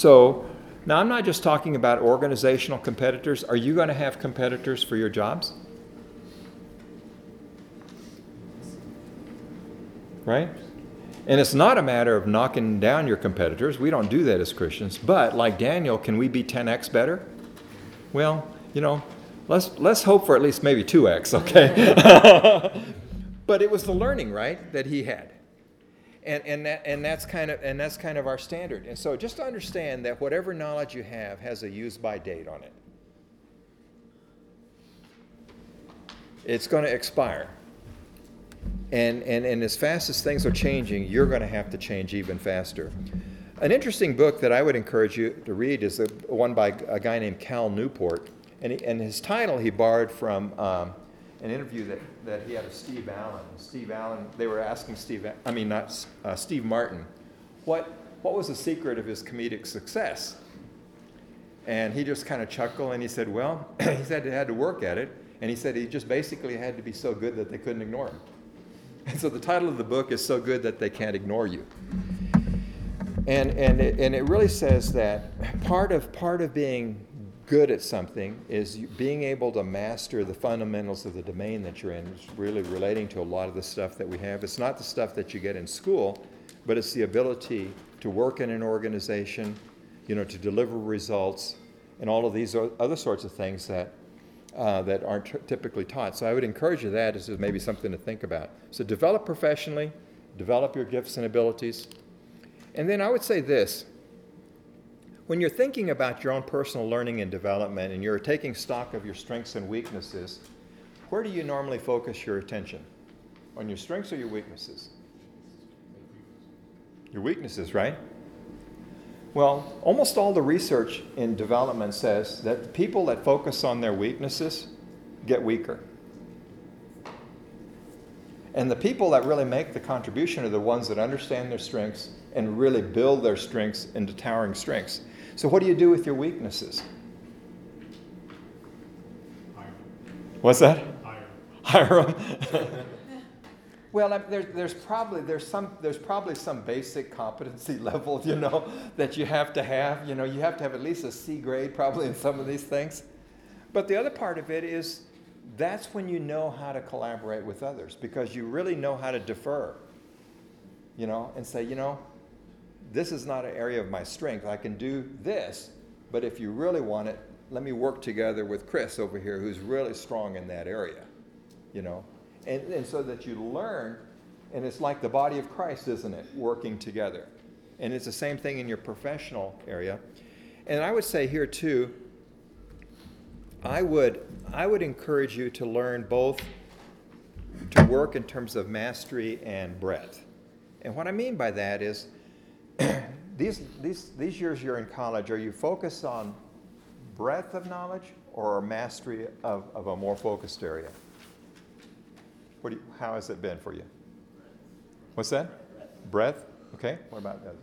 So now I'm not just talking about organizational competitors. Are you going to have competitors for your jobs? Right? And it's not a matter of knocking down your competitors. We don't do that as Christians. But like Daniel, can we be 10x better? Well, you know, let's let's hope for at least maybe 2x, okay? but it was the learning, right, that he had. And, and, that, and, that's kind of, and that's kind of our standard. And so just understand that whatever knowledge you have has a use by date on it. It's going to expire. And, and, and as fast as things are changing, you're going to have to change even faster. An interesting book that I would encourage you to read is the one by a guy named Cal Newport. And, he, and his title he borrowed from um, an interview that, that he had of Steve Allen. Steve Allen, they were asking Steve, I mean, not uh, Steve Martin, what, what was the secret of his comedic success? And he just kind of chuckled and he said, Well, he said he had to work at it. And he said he just basically had to be so good that they couldn't ignore him. And so the title of the book is So Good That They Can't Ignore You. And, and, it, and it really says that part of, part of being good at something is being able to master the fundamentals of the domain that you're in. It's really relating to a lot of the stuff that we have. It's not the stuff that you get in school, but it's the ability to work in an organization, you know, to deliver results, and all of these other sorts of things that uh, that aren't t- typically taught. So I would encourage you that as maybe something to think about. So develop professionally, develop your gifts and abilities, and then I would say this when you're thinking about your own personal learning and development and you're taking stock of your strengths and weaknesses, where do you normally focus your attention? On your strengths or your weaknesses? Your weaknesses, right? Well, almost all the research in development says that people that focus on their weaknesses get weaker. And the people that really make the contribution are the ones that understand their strengths and really build their strengths into towering strengths. So, what do you do with your weaknesses? Hire. What's that? Them. well, there, there's probably there's some there's probably some basic competency level, you know, that you have to have. You know, you have to have at least a C grade probably in some of these things. But the other part of it is that's when you know how to collaborate with others because you really know how to defer. You know, and say, you know, this is not an area of my strength. I can do this, but if you really want it, let me work together with Chris over here, who's really strong in that area. You know, and, and so that you learn, and it's like the body of Christ, isn't it? Working together. And it's the same thing in your professional area. And I would say here too, I would, I would encourage you to learn both to work in terms of mastery and breadth. And what I mean by that is, these, these, these years you're in college, are you focused on breadth of knowledge or mastery of, of a more focused area? What do you, how has it been for you? What's that? Breadth. Okay. What about that?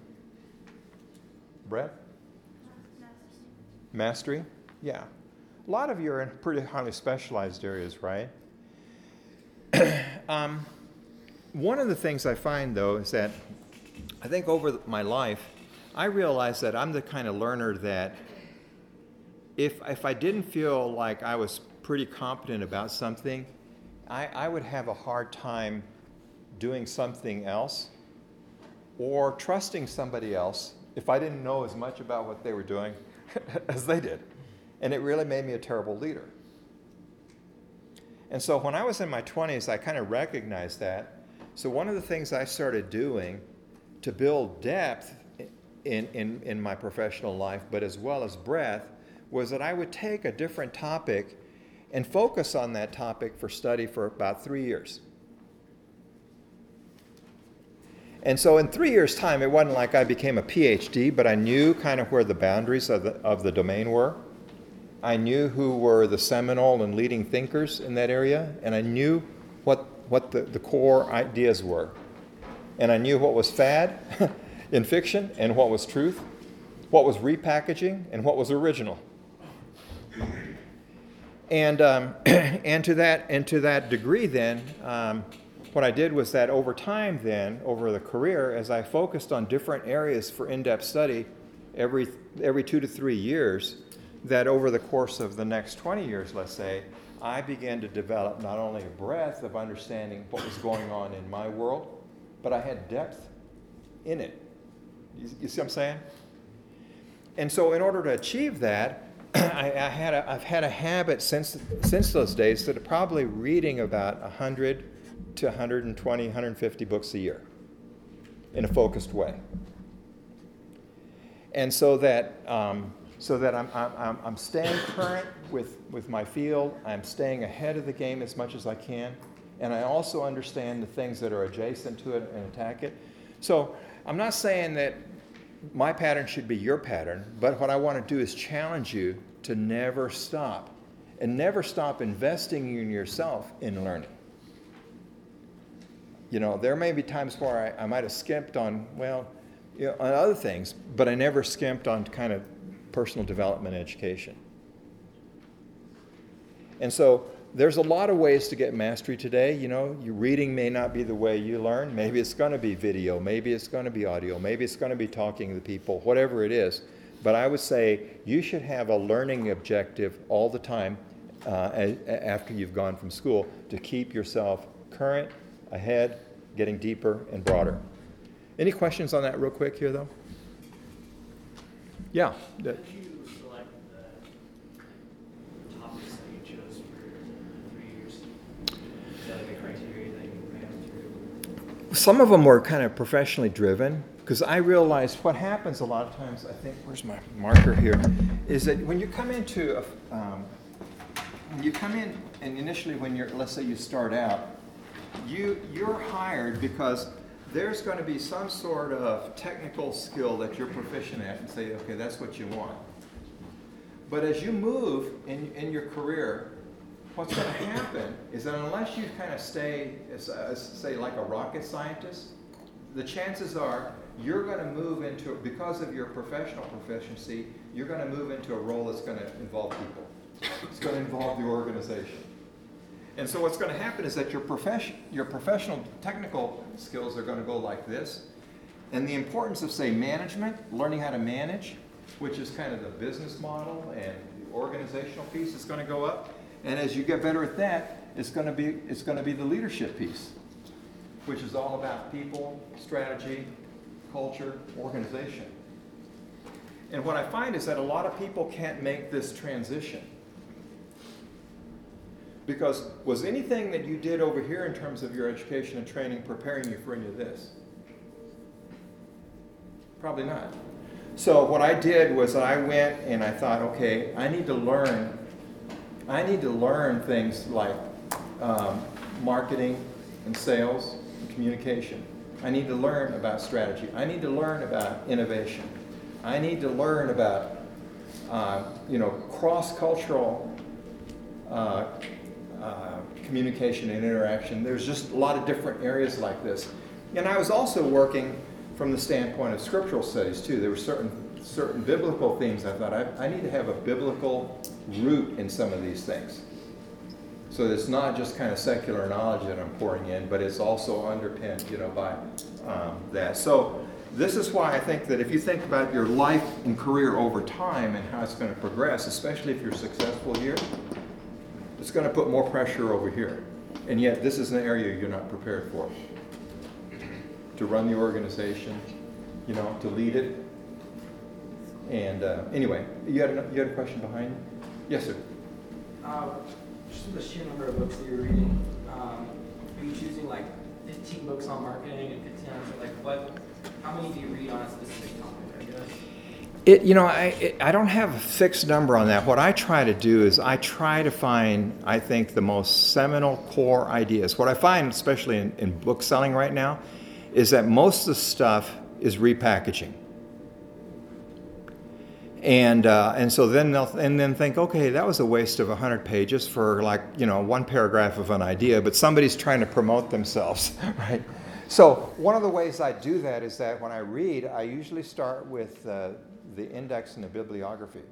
Breadth? Mastery? Yeah. A lot of you are in pretty highly specialized areas, right? um, one of the things I find, though, is that I think over my life, I realized that I'm the kind of learner that if, if I didn't feel like I was pretty competent about something, I, I would have a hard time doing something else or trusting somebody else if I didn't know as much about what they were doing as they did. And it really made me a terrible leader. And so when I was in my 20s, I kind of recognized that. So one of the things I started doing to build depth in, in, in my professional life, but as well as breadth, was that I would take a different topic and focus on that topic for study for about three years. And so in three years' time, it wasn't like I became a PhD, but I knew kind of where the boundaries of the, of the domain were. I knew who were the seminal and leading thinkers in that area, and I knew what, what the, the core ideas were. And I knew what was fad in fiction and what was truth, what was repackaging and what was original. And, um, and, to, that, and to that degree, then, um, what I did was that over time, then, over the career, as I focused on different areas for in depth study every, every two to three years, that over the course of the next 20 years, let's say, I began to develop not only a breadth of understanding what was going on in my world, but I had depth in it. You, you see what I'm saying? And so, in order to achieve that, I, I had a, I've had a habit since, since those days that probably reading about 100 to 120, 150 books a year in a focused way. And so that, um, so that I'm, I'm, I'm staying current with, with my field, I'm staying ahead of the game as much as I can, and I also understand the things that are adjacent to it and attack it. So I'm not saying that my pattern should be your pattern, but what I want to do is challenge you to never stop and never stop investing in yourself in learning. You know, there may be times where I, I might have skimped on, well, you know, on other things, but I never skimped on kind of personal development education. And so there's a lot of ways to get mastery today. You know, your reading may not be the way you learn. Maybe it's going to be video. Maybe it's going to be audio. Maybe it's going to be talking to people, whatever it is. But I would say you should have a learning objective all the time uh, after you've gone from school to keep yourself current, ahead, getting deeper and broader. Any questions on that, real quick, here, though? Yeah. that- How did you select the topics that you chose for the three years? Is that like a criteria that you ran through? Some of them were kind of professionally driven because I realized what happens a lot of times. I think where's my marker here? Is that when you come into a, um, you come in and initially when you're let's say you start out, you you're hired because there's going to be some sort of technical skill that you're proficient at and say okay that's what you want. But as you move in, in your career, what's going to happen is that unless you kind of stay, as, say, like a rocket scientist, the chances are you're going to move into, because of your professional proficiency, you're going to move into a role that's going to involve people. It's going to involve the organization. And so what's going to happen is that your profession, your professional technical skills are going to go like this. And the importance of, say, management, learning how to manage, which is kind of the business model and the organizational piece is going to go up. And as you get better at that, it's going to be, it's going to be the leadership piece, which is all about people, strategy, culture, organization. And what I find is that a lot of people can't make this transition. Because was anything that you did over here in terms of your education and training preparing you for any of this? Probably not. So what I did was I went and I thought, okay, I need to learn. I need to learn things like um, marketing and sales and communication. I need to learn about strategy. I need to learn about innovation. I need to learn about, uh, you know, cross-cultural uh, uh, communication and interaction. There's just a lot of different areas like this. And I was also working from the standpoint of scriptural studies too. There were certain certain biblical themes. I thought I, I need to have a biblical root in some of these things. So it's not just kind of secular knowledge that I'm pouring in, but it's also underpinned, you know, by um, that. So this is why I think that if you think about your life and career over time and how it's going to progress, especially if you're successful here, it's going to put more pressure over here. And yet this is an area you're not prepared for. To run the organization, you know, to lead it. And uh, anyway, you had, a, you had a question behind? Yes, sir. Uh, just the sheer number of books that you're reading, um, are you choosing like 15 books on marketing and 15 on like what? How many do you read on a specific topic? I guess. It, you know, I, it, I don't have a fixed number on that. What I try to do is I try to find, I think, the most seminal core ideas. What I find, especially in, in book selling right now, is that most of the stuff is repackaging. And, uh, and so then they'll and then think, okay, that was a waste of 100 pages for like, you know, one paragraph of an idea, but somebody's trying to promote themselves, right? So one of the ways I do that is that when I read, I usually start with uh, the index and the bibliography.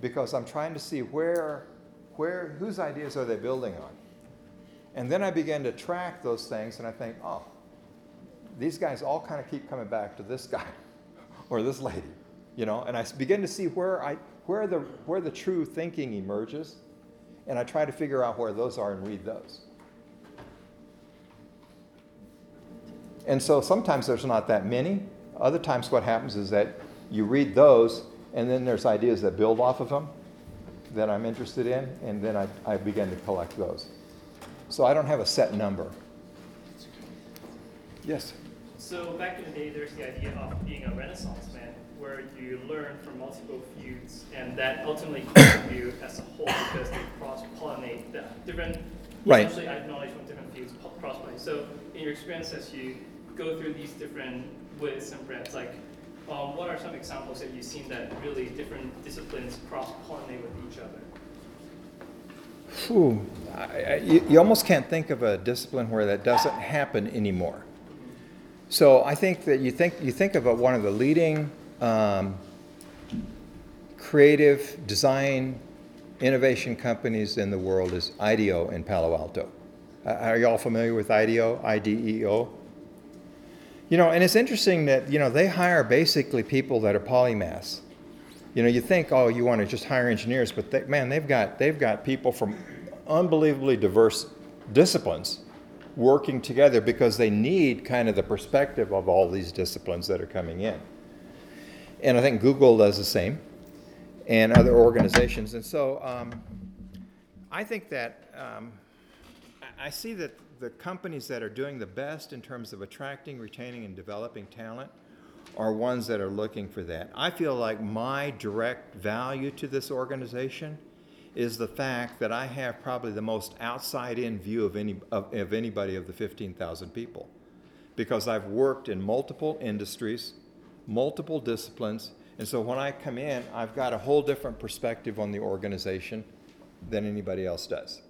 Because I'm trying to see where, where, whose ideas are they building on? And then I begin to track those things and I think, oh, these guys all kind of keep coming back to this guy or this lady, you know, and I begin to see where I where the where the true thinking emerges, and I try to figure out where those are and read those. And so sometimes there's not that many. Other times what happens is that you read those and then there's ideas that build off of them that I'm interested in, and then I, I begin to collect those. So I don't have a set number. Yes. So back in the day, there's the idea of being a renaissance man, where you learn from multiple fields, and that ultimately you as a whole because they cross-pollinate the different, Right. essentially I have knowledge from different fields po- cross-pollinate. So in your experience as you go through these different widths and breadths, like um, what are some examples that you've seen that really different disciplines cross-pollinate with each other? I, I, you, you almost can't think of a discipline where that doesn't happen anymore. So I think that you think you think of a, one of the leading um, creative design innovation companies in the world is IDEO in Palo Alto. Uh, are you all familiar with IDEO? IDEO. You know, and it's interesting that you know they hire basically people that are polymaths. You know, you think, oh, you want to just hire engineers, but they, man, they've got they've got people from unbelievably diverse disciplines working together because they need kind of the perspective of all these disciplines that are coming in. And I think Google does the same, and other organizations. And so um, I think that um, I see that the companies that are doing the best in terms of attracting, retaining, and developing talent are ones that are looking for that. I feel like my direct value to this organization is the fact that I have probably the most outside-in view of any of, of anybody of the 15,000 people, because I've worked in multiple industries, multiple disciplines, and so when I come in, I've got a whole different perspective on the organization than anybody else does.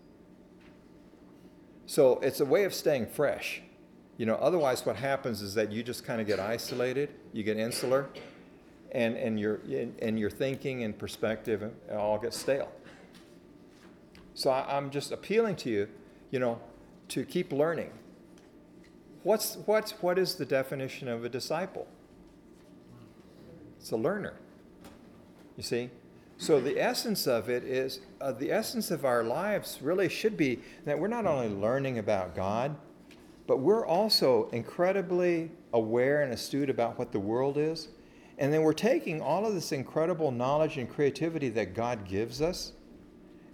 So it's a way of staying fresh. You know, otherwise what happens is that you just kind of get isolated, you get insular, and, and, your, and your thinking and perspective and all get stale. So I, I'm just appealing to you, you know, to keep learning. What's, what's, what is the definition of a disciple? It's a learner. You see? So the essence of it is uh, the essence of our lives really should be that we're not only learning about God, but we're also incredibly aware and astute about what the world is. And then we're taking all of this incredible knowledge and creativity that God gives us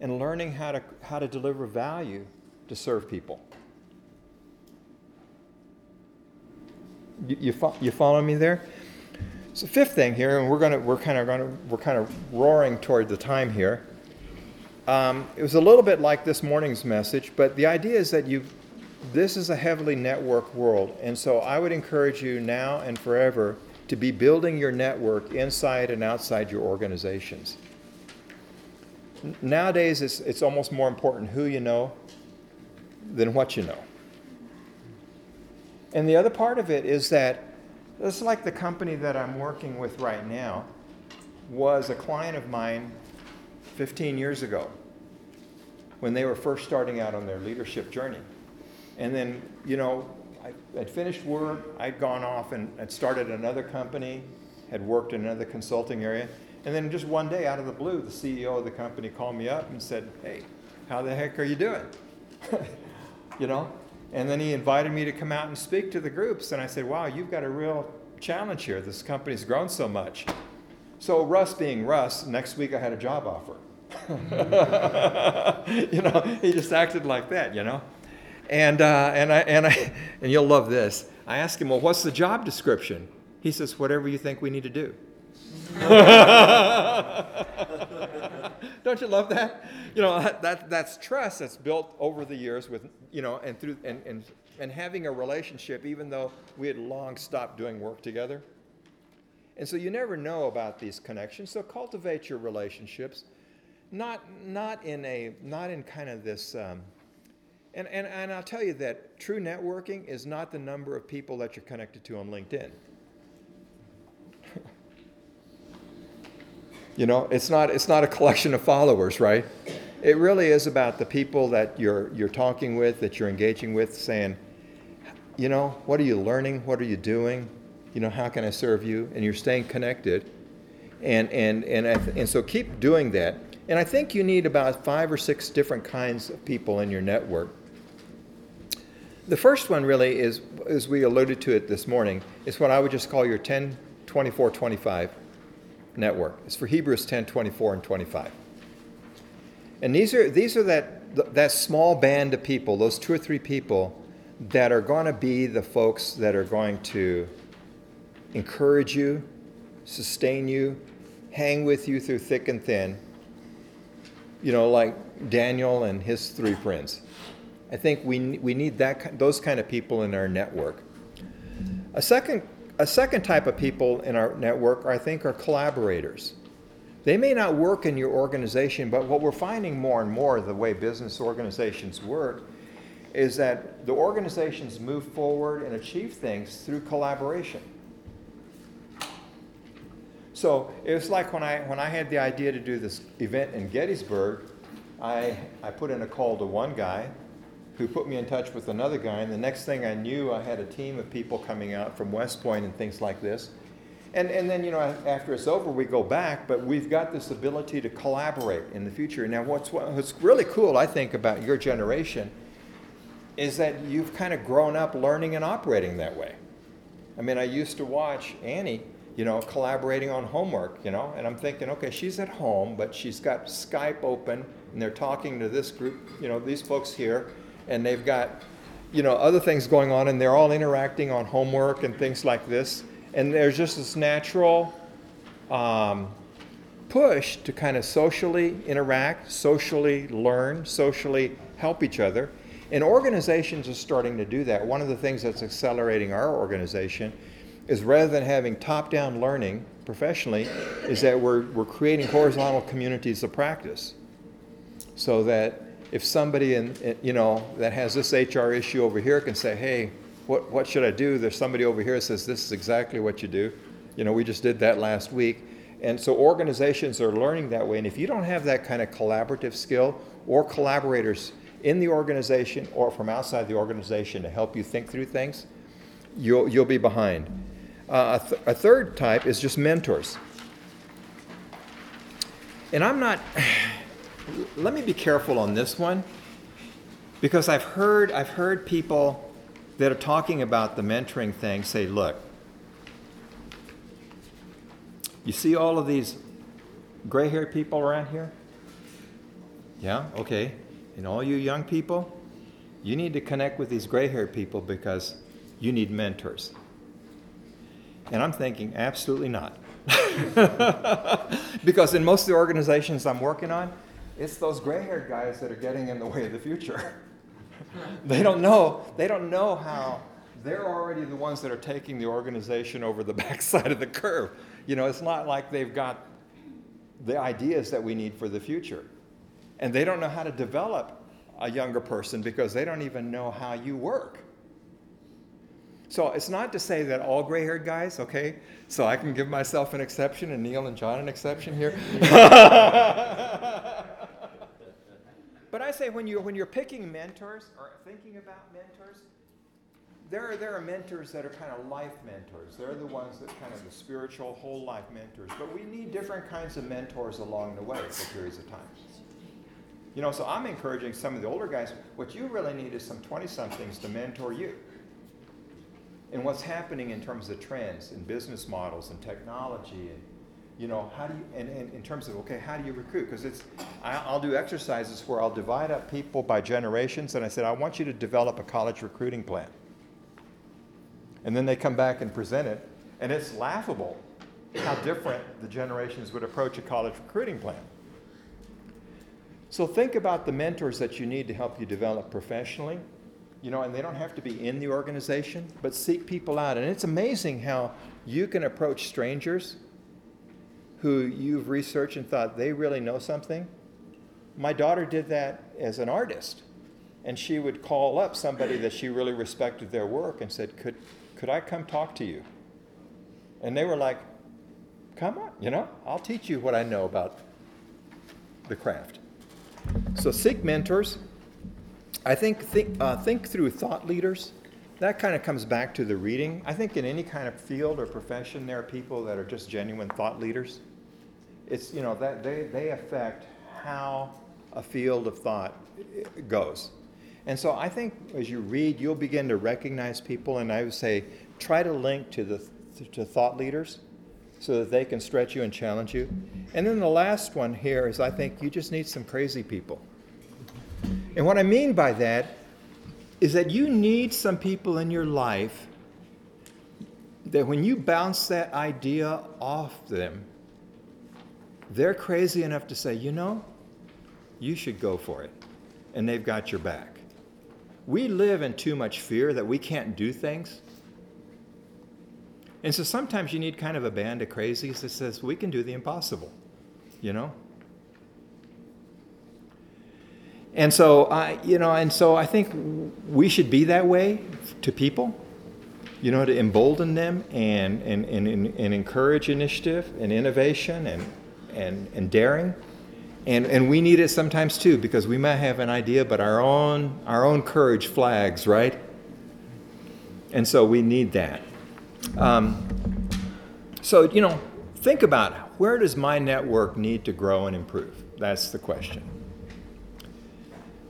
and learning how to, how to deliver value to serve people. You, you, fo- you follow me there? So fifth thing here, and we're gonna we're kind of gonna we're kind of roaring toward the time here. Um, it was a little bit like this morning's message, but the idea is that you this is a heavily networked world, and so I would encourage you now and forever to be building your network inside and outside your organizations. Nowadays, it's, it's almost more important who you know than what you know. And the other part of it is that it's like the company that I'm working with right now was a client of mine 15 years ago when they were first starting out on their leadership journey. And then, you know, I, I'd finished work, I'd gone off and had started another company, had worked in another consulting area. And then just one day, out of the blue, the CEO of the company called me up and said, Hey, how the heck are you doing? you know? And then he invited me to come out and speak to the groups. And I said, Wow, you've got a real challenge here. This company's grown so much. So, Russ being Russ, next week I had a job offer. you know, he just acted like that, you know. And, uh, and, I, and, I, and you'll love this. I asked him, well, what's the job description? He says, whatever you think we need to do. Don't you love that? You know, that, that, that's trust that's built over the years with, you know, and through, and, and, and having a relationship even though we had long stopped doing work together. And so you never know about these connections, so cultivate your relationships. Not, not in a, not in kind of this, um, and, and, and I'll tell you that true networking is not the number of people that you're connected to on LinkedIn. You know, it's not, it's not a collection of followers, right? It really is about the people that you're, you're talking with, that you're engaging with, saying, you know, what are you learning? What are you doing? You know, how can I serve you? And you're staying connected. And, and, and, th- and so keep doing that. And I think you need about five or six different kinds of people in your network. The first one really is, as we alluded to it this morning, is what I would just call your 10, 24, 25 network. It's for Hebrews 10, 24, and 25. And these are, these are that, that small band of people, those two or three people that are going to be the folks that are going to encourage you, sustain you, hang with you through thick and thin. You know, like Daniel and his three friends. I think we, we need that, those kind of people in our network. A second a second type of people in our network, I think, are collaborators. They may not work in your organization, but what we're finding more and more, the way business organizations work, is that the organizations move forward and achieve things through collaboration. So it was like when I, when I had the idea to do this event in Gettysburg, I, I put in a call to one guy who put me in touch with another guy. And the next thing I knew, I had a team of people coming out from West Point and things like this. And, and then, you know, after it's over, we go back, but we've got this ability to collaborate in the future. Now, what's, what's really cool, I think, about your generation is that you've kind of grown up learning and operating that way. I mean, I used to watch Annie, you know, collaborating on homework, you know, and I'm thinking, okay, she's at home, but she's got Skype open and they're talking to this group, you know, these folks here and they've got you know other things going on and they're all interacting on homework and things like this. And there's just this natural um, push to kind of socially interact socially learn socially help each other. And organizations are starting to do that. One of the things that's accelerating our organization is rather than having top-down learning professionally is that we're, we're creating horizontal communities of practice so that if somebody in, you know that has this HR issue over here can say, hey, what, what should I do? There's somebody over here that says this is exactly what you do. You know, we just did that last week. And so organizations are learning that way. And if you don't have that kind of collaborative skill or collaborators in the organization or from outside the organization to help you think through things, you'll, you'll be behind. Uh, a, th- a third type is just mentors. And I'm not let me be careful on this one because I've heard I've heard people that are talking about the mentoring thing say, look, you see all of these gray-haired people around here? Yeah, okay. And all you young people, you need to connect with these gray-haired people because you need mentors. And I'm thinking, absolutely not. because in most of the organizations I'm working on, it's those gray-haired guys that are getting in the way of the future. they don't know. They don't know how they're already the ones that are taking the organization over the backside of the curve. You know, it's not like they've got the ideas that we need for the future. And they don't know how to develop a younger person because they don't even know how you work. So it's not to say that all gray haired guys, okay? So I can give myself an exception and Neil and John an exception here. But I say when you're, when you're picking mentors or thinking about mentors, there are, there are mentors that are kind of life mentors. They're the ones that kind of the spiritual whole life mentors. But we need different kinds of mentors along the way for periods of time. You know, so I'm encouraging some of the older guys, what you really need is some 20 somethings to mentor you. And what's happening in terms of trends and business models and technology and You know, how do you, and, and in terms of, okay, how do you recruit? Because it's, I, I'll do exercises where I'll divide up people by generations, and I said, I want you to develop a college recruiting plan. And then they come back and present it, and it's laughable how different the generations would approach a college recruiting plan. So think about the mentors that you need to help you develop professionally. You know, and they don't have to be in the organization, but seek people out. And it's amazing how you can approach strangers who you've researched and thought they really know something. My daughter did that as an artist. And she would call up somebody that she really respected their work and said, Could, could I come talk to you? And they were like, Come on, you know, I'll teach you what I know about the craft. So seek mentors. I think think, uh, think through thought leaders. That kind of comes back to the reading. I think in any kind of field or profession, there are people that are just genuine thought leaders. It's you know that they, they affect how a field of thought goes. And so I think as you read, you'll begin to recognize people, and I would say try to link to the to thought leaders so that they can stretch you and challenge you. And then the last one here is I think you just need some crazy people. And what I mean by that is that you need some people in your life that when you bounce that idea off them, they're crazy enough to say, you know, you should go for it. And they've got your back. We live in too much fear that we can't do things. And so sometimes you need kind of a band of crazies that says, we can do the impossible, you know? And so, I, you know, and so I think we should be that way to people, you know, to embolden them and, and, and, and encourage initiative and innovation and, and, and daring. And, and we need it sometimes too, because we might have an idea, but our own, our own courage flags, right? And so we need that. Um, so, you know, think about where does my network need to grow and improve? That's the question.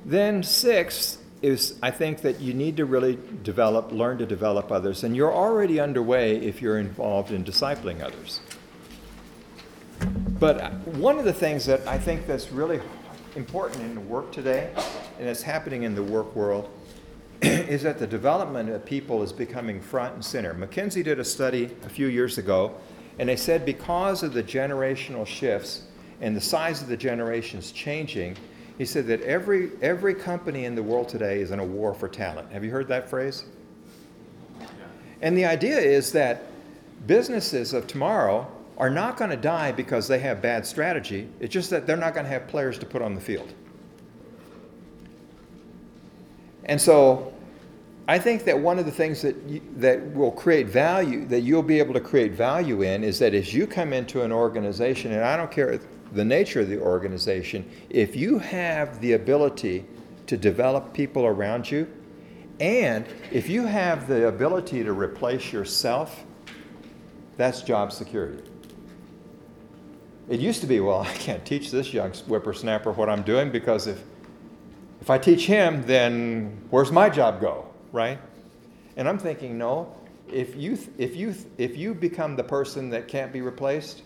Then, sixth is I think that you need to really develop, learn to develop others, and you're already underway if you're involved in discipling others. But uh, one of the things that I think that's really important in the work today, and it's happening in the work world, is that the development of people is becoming front and center. McKinsey did a study a few years ago, and they said because of the generational shifts and the size of the generations changing, he said that every, every company in the world today is in a war for talent. Have you heard that phrase? And the idea is that businesses of tomorrow are not going to die because they have bad strategy. It's just that they're not going to have players to put on the field. And so I think that one of the things that, you, that will create value, that you'll be able to create value in, is that as you come into an organization, and I don't care the nature of the organization, if you have the ability to develop people around you, and if you have the ability to replace yourself, that's job security. It used to be, well, I can't teach this young whippersnapper what I'm doing because if, if I teach him, then where's my job go, right? And I'm thinking, no, if you, if you, if you become the person that can't be replaced,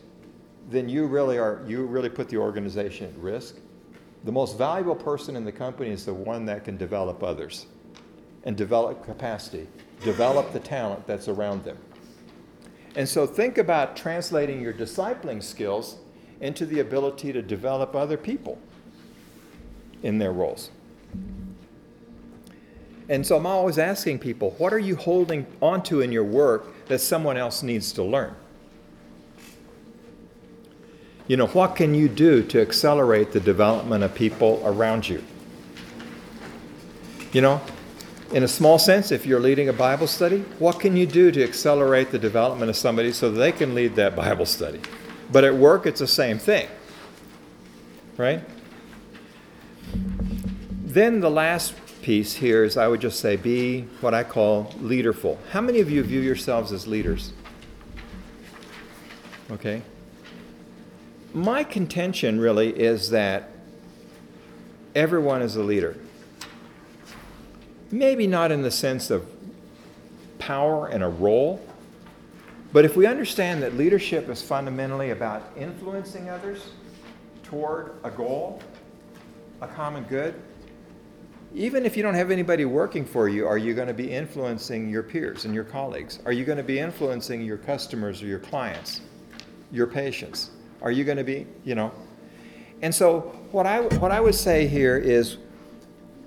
then you really are, you really put the organization at risk. The most valuable person in the company is the one that can develop others and develop capacity, develop the talent that's around them. And so think about translating your discipling skills into the ability to develop other people in their roles. And so I'm always asking people, what are you holding onto in your work that someone else needs to learn? You know, what can you do to accelerate the development of people around you? You know, in a small sense, if you're leading a Bible study, what can you do to accelerate the development of somebody so they can lead that Bible study? But at work, it's the same thing, right? Then the last piece here is I would just say be what I call leaderful. How many of you view yourselves as leaders? Okay. My contention really is that everyone is a leader. Maybe not in the sense of power and a role, But if we understand that leadership is fundamentally about influencing others toward a goal, a common good, even if you don't have anybody working for you, are you going to be influencing your peers and your colleagues? Are you going to be influencing your customers or your clients, your patients? Are you going to be, you know? And so, what I, what I would say here is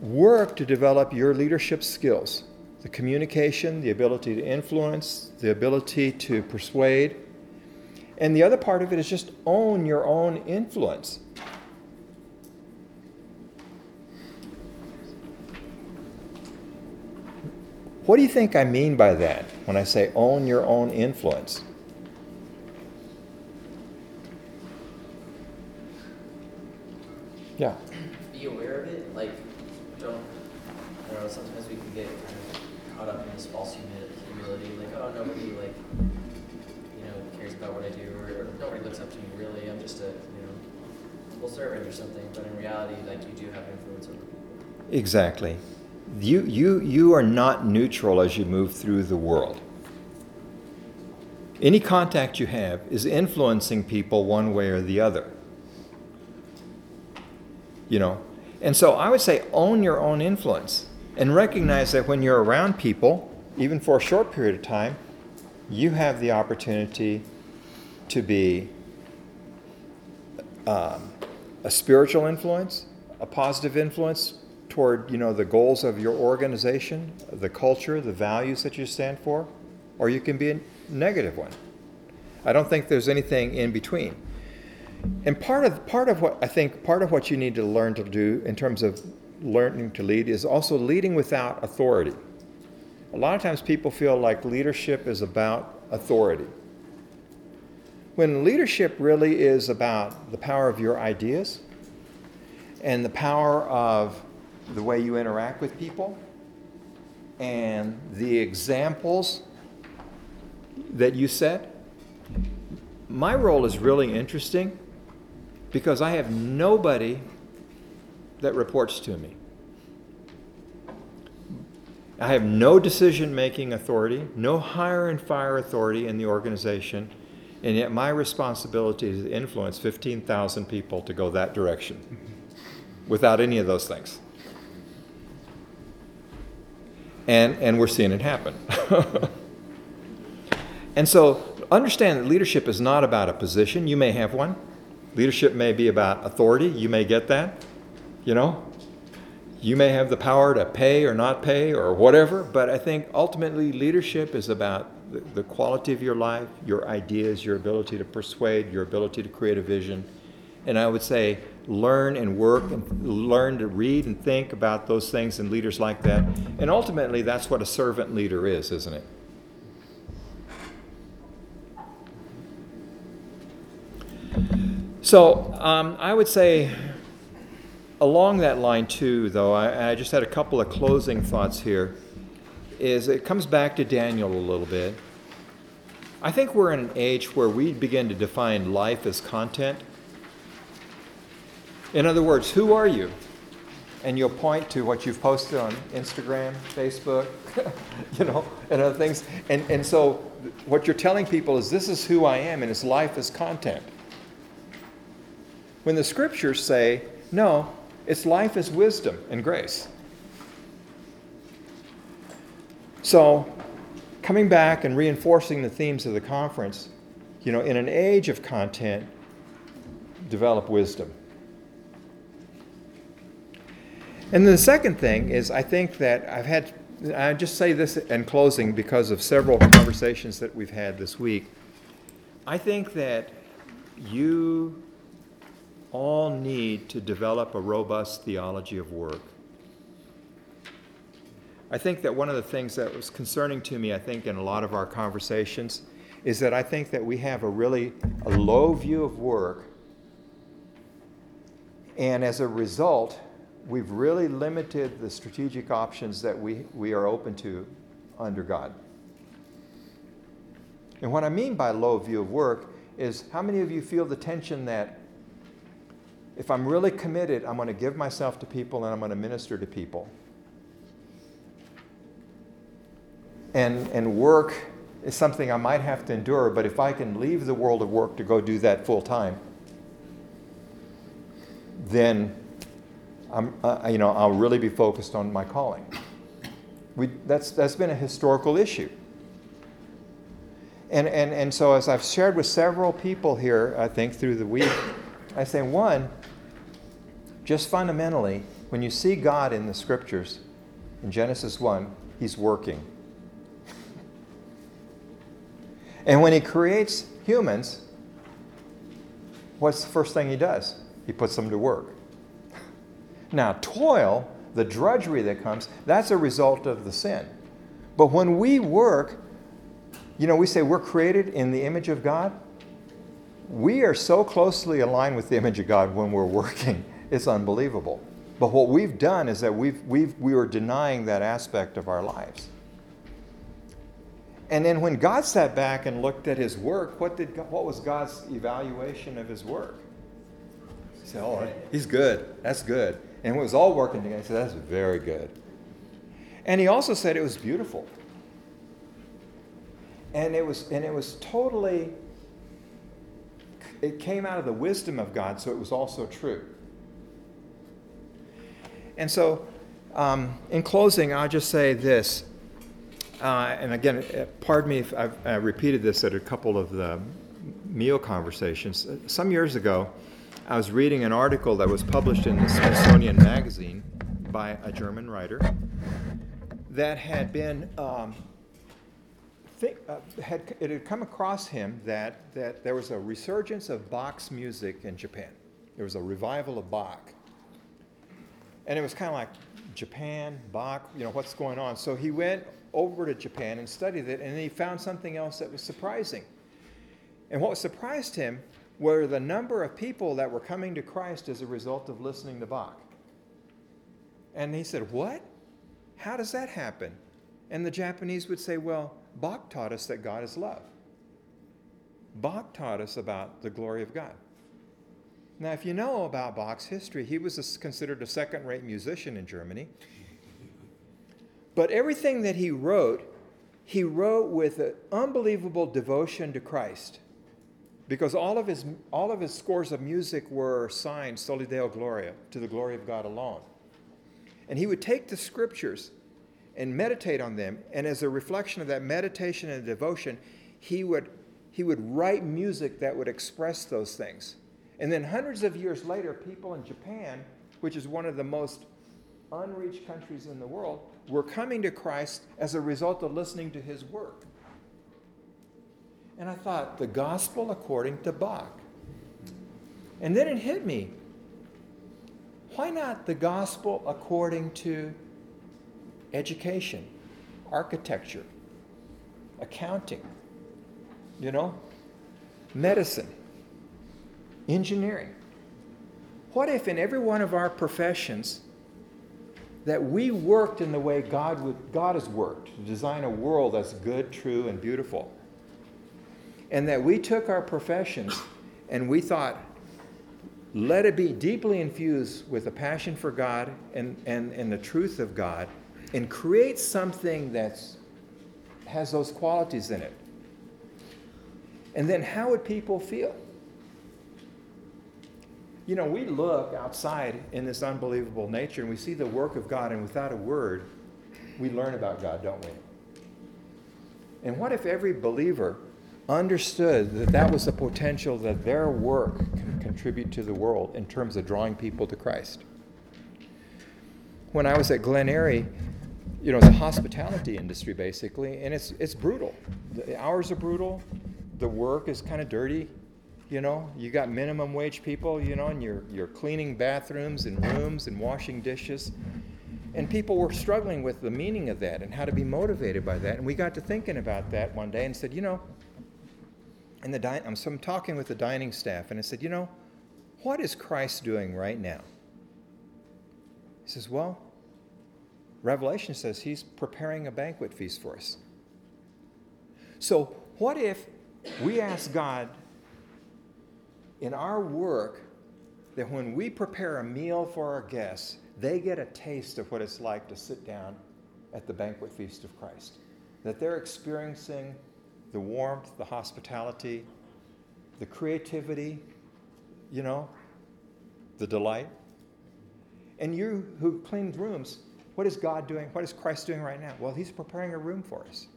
work to develop your leadership skills the communication, the ability to influence, the ability to persuade. And the other part of it is just own your own influence. What do you think I mean by that when I say own your own influence? Yeah. Be aware of it, like, don't, I don't know, sometimes we can get kind of caught up in this false humi- humility, like, oh, nobody, like, you know, cares about what I do, or, or nobody looks up to me really, I'm just a, you know, full servant or something, but in reality, like, you do have influence over people. Exactly. You, you, you are not neutral as you move through the world. Any contact you have is influencing people one way or the other. You know? And so I would say own your own influence and recognize that when you're around people, even for a short period of time, you have the opportunity to be um, a spiritual influence, a positive influence toward you know the goals of your organization, the culture, the values that you stand for, or you can be a negative one. I don't think there's anything in between. And part of part of what I think part of what you need to learn to do in terms of learning to lead is also leading without authority. A lot of times people feel like leadership is about authority. When leadership really is about the power of your ideas and the power of the way you interact with people and the examples that you set. My role is really interesting because I have nobody that reports to me. I have no decision making authority, no hire and fire authority in the organization, and yet my responsibility is to influence 15,000 people to go that direction without any of those things. And, and we're seeing it happen. and so understand that leadership is not about a position. You may have one. Leadership may be about authority. You may get that. You know? You may have the power to pay or not pay or whatever, but I think ultimately leadership is about the, quality of your life, your ideas, your ability to persuade, your ability to create a vision. And I would say learn and work and learn to read and think about those things and leaders like that. And ultimately, that's what a servant leader is, isn't it? So um, I would say, along that line too, though, I, I just had a couple of closing thoughts here. Is it comes back to Daniel a little bit. I think we're in an age where we begin to define life as content. In other words, who are you? And you'll point to what you've posted on Instagram, Facebook, you know, and other things. And, and so what you're telling people is this is who I am, and it's life as content. When the scriptures say, no, it's life as wisdom and grace. So, coming back and reinforcing the themes of the conference, you know, in an age of content, develop wisdom. And the second thing is, I think that I've had, I just say this in closing because of several conversations that we've had this week. I think that you all need to develop a robust theology of work. I think that one of the things that was concerning to me, I think, in a lot of our conversations, is that I think that we have a really a low view of work, and as a result, we've really limited the strategic options that we, we are open to under God. And what I mean by low view of work is how many of you feel the tension that if I'm really committed, I'm going to give myself to people and I'm going to minister to people? And, and work is something I might have to endure, but if I can leave the world of work to go do that full time, then I'm, uh, you know, I'll really be focused on my calling. We, that's, that's been a historical issue. And, and, and so, as I've shared with several people here, I think, through the week, I say, one, just fundamentally, when you see God in the scriptures, in Genesis 1, He's working. And when He creates humans, what's the first thing He does? He puts them to work. Now, toil, the drudgery that comes, that's a result of the sin. But when we work, you know, we say we're created in the image of God. We are so closely aligned with the image of God when we're working, it's unbelievable. But what we've done is that we've, we've, we are denying that aspect of our lives. And then when God sat back and looked at his work, what, did, what was God's evaluation of his work? He said, Oh, he's good. That's good. And it was all working together. He said, That's very good. And he also said it was beautiful. And it was, and it was totally, it came out of the wisdom of God, so it was also true. And so, um, in closing, I'll just say this. Uh, and again, uh, pardon me if I've I repeated this at a couple of the meal conversations. Some years ago, I was reading an article that was published in the Smithsonian Magazine by a German writer that had been um, think, uh, had, it had come across him that, that there was a resurgence of Bach's music in Japan. There was a revival of Bach. And it was kind of like Japan, Bach, you know, what's going on? So he went over to Japan and studied it, and he found something else that was surprising. And what surprised him were the number of people that were coming to Christ as a result of listening to Bach. And he said, What? How does that happen? And the Japanese would say, Well, Bach taught us that God is love. Bach taught us about the glory of God. Now, if you know about Bach's history, he was considered a second rate musician in Germany. But everything that he wrote, he wrote with an unbelievable devotion to Christ. Because all of his, all of his scores of music were signed Soli Deo Gloria, to the glory of God alone. And he would take the scriptures and meditate on them. And as a reflection of that meditation and devotion, he would, he would write music that would express those things. And then hundreds of years later, people in Japan, which is one of the most unreached countries in the world, were coming to Christ as a result of listening to his work. And I thought, the gospel according to Bach. And then it hit me. Why not the gospel according to education, architecture, accounting, you know, medicine, engineering? What if in every one of our professions that we worked in the way God, would, God has worked to design a world that's good, true, and beautiful? And that we took our professions and we thought, let it be deeply infused with a passion for God and, and, and the truth of God and create something that has those qualities in it. And then how would people feel? You know, we look outside in this unbelievable nature and we see the work of God, and without a word, we learn about God, don't we? And what if every believer understood that that was the potential that their work can contribute to the world in terms of drawing people to Christ? When I was at Glen Eyrie, you know, the hospitality industry basically, and it's, it's brutal. The hours are brutal, the work is kind of dirty, you know, you got minimum wage people, you know, and you're, you're cleaning bathrooms and rooms and washing dishes. And people were struggling with the meaning of that and how to be motivated by that. And we got to thinking about that one day and said, you know, and the di- I'm, so I'm talking with the dining staff, and I said, you know, what is Christ doing right now? He says, well, Revelation says he's preparing a banquet feast for us. So, what if we ask God in our work that when we prepare a meal for our guests, they get a taste of what it's like to sit down at the banquet feast of Christ? That they're experiencing the warmth, the hospitality, the creativity, you know, the delight. And you who cleaned rooms, what is God doing? What is Christ doing right now? Well, He's preparing a room for us.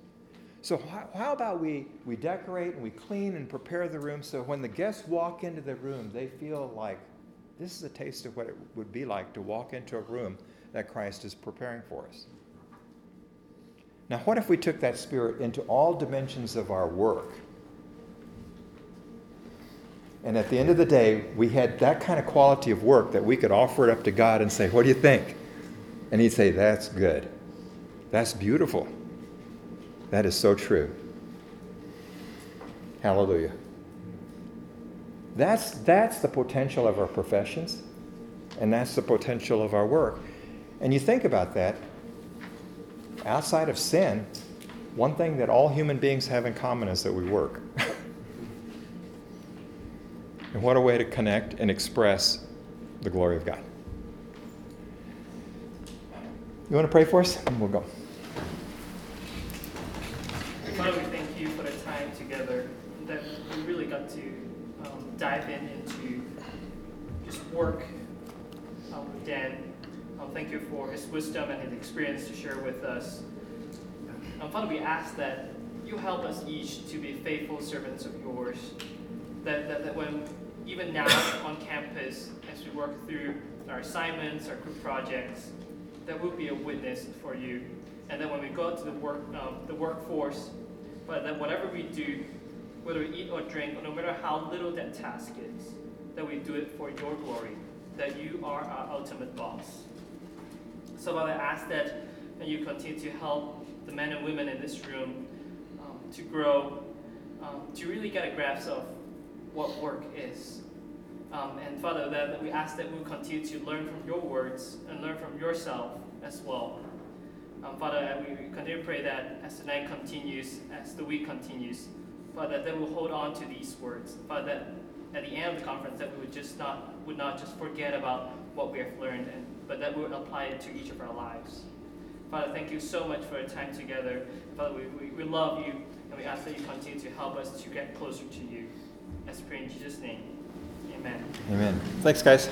So, how, about we, we decorate and we clean and prepare the room so when the guests walk into the room, they feel like this is a taste of what it would be like to walk into a room that Christ is preparing for us. Now, what if we took that spirit into all dimensions of our work? And at the end of the day, we had that kind of quality of work that we could offer it up to God and say, What do you think? And He'd say, That's good. That's beautiful. That is so true. Hallelujah. That's, that's the potential of our professions, and that's the potential of our work. And you think about that, outside of sin, one thing that all human beings have in common is that we work. and what a way to connect and express the glory of God. You want to pray for us? And we'll go. Father, we thank you for the time together that we really got to um, dive in into just work um, with Dan. Um, thank you for his wisdom and his experience to share with us. Um, Father, we ask that you help us each to be faithful servants of yours. That, that, that when, even now on campus, as we work through our assignments, our group projects, that we'll be a witness for you. And then when we go out to the work, um, the workforce, but that whatever we do, whether we eat or drink, or no matter how little that task is, that we do it for your glory, that you are our ultimate boss. So Father, I ask that you continue to help the men and women in this room um, to grow, um, to really get a grasp of what work is. Um, and Father, that, that we ask that we continue to learn from your words and learn from yourself as well. Um, Father, we continue to pray that as the night continues, as the week continues, Father, that we'll hold on to these words. Father, that at the end of the conference, that we would just not would not just forget about what we have learned, and but that we would apply it to each of our lives. Father, thank you so much for our time together. Father, we, we, we love you, and we ask that you continue to help us to get closer to you. Let's pray in Jesus' name. Amen. Amen. Thanks, guys.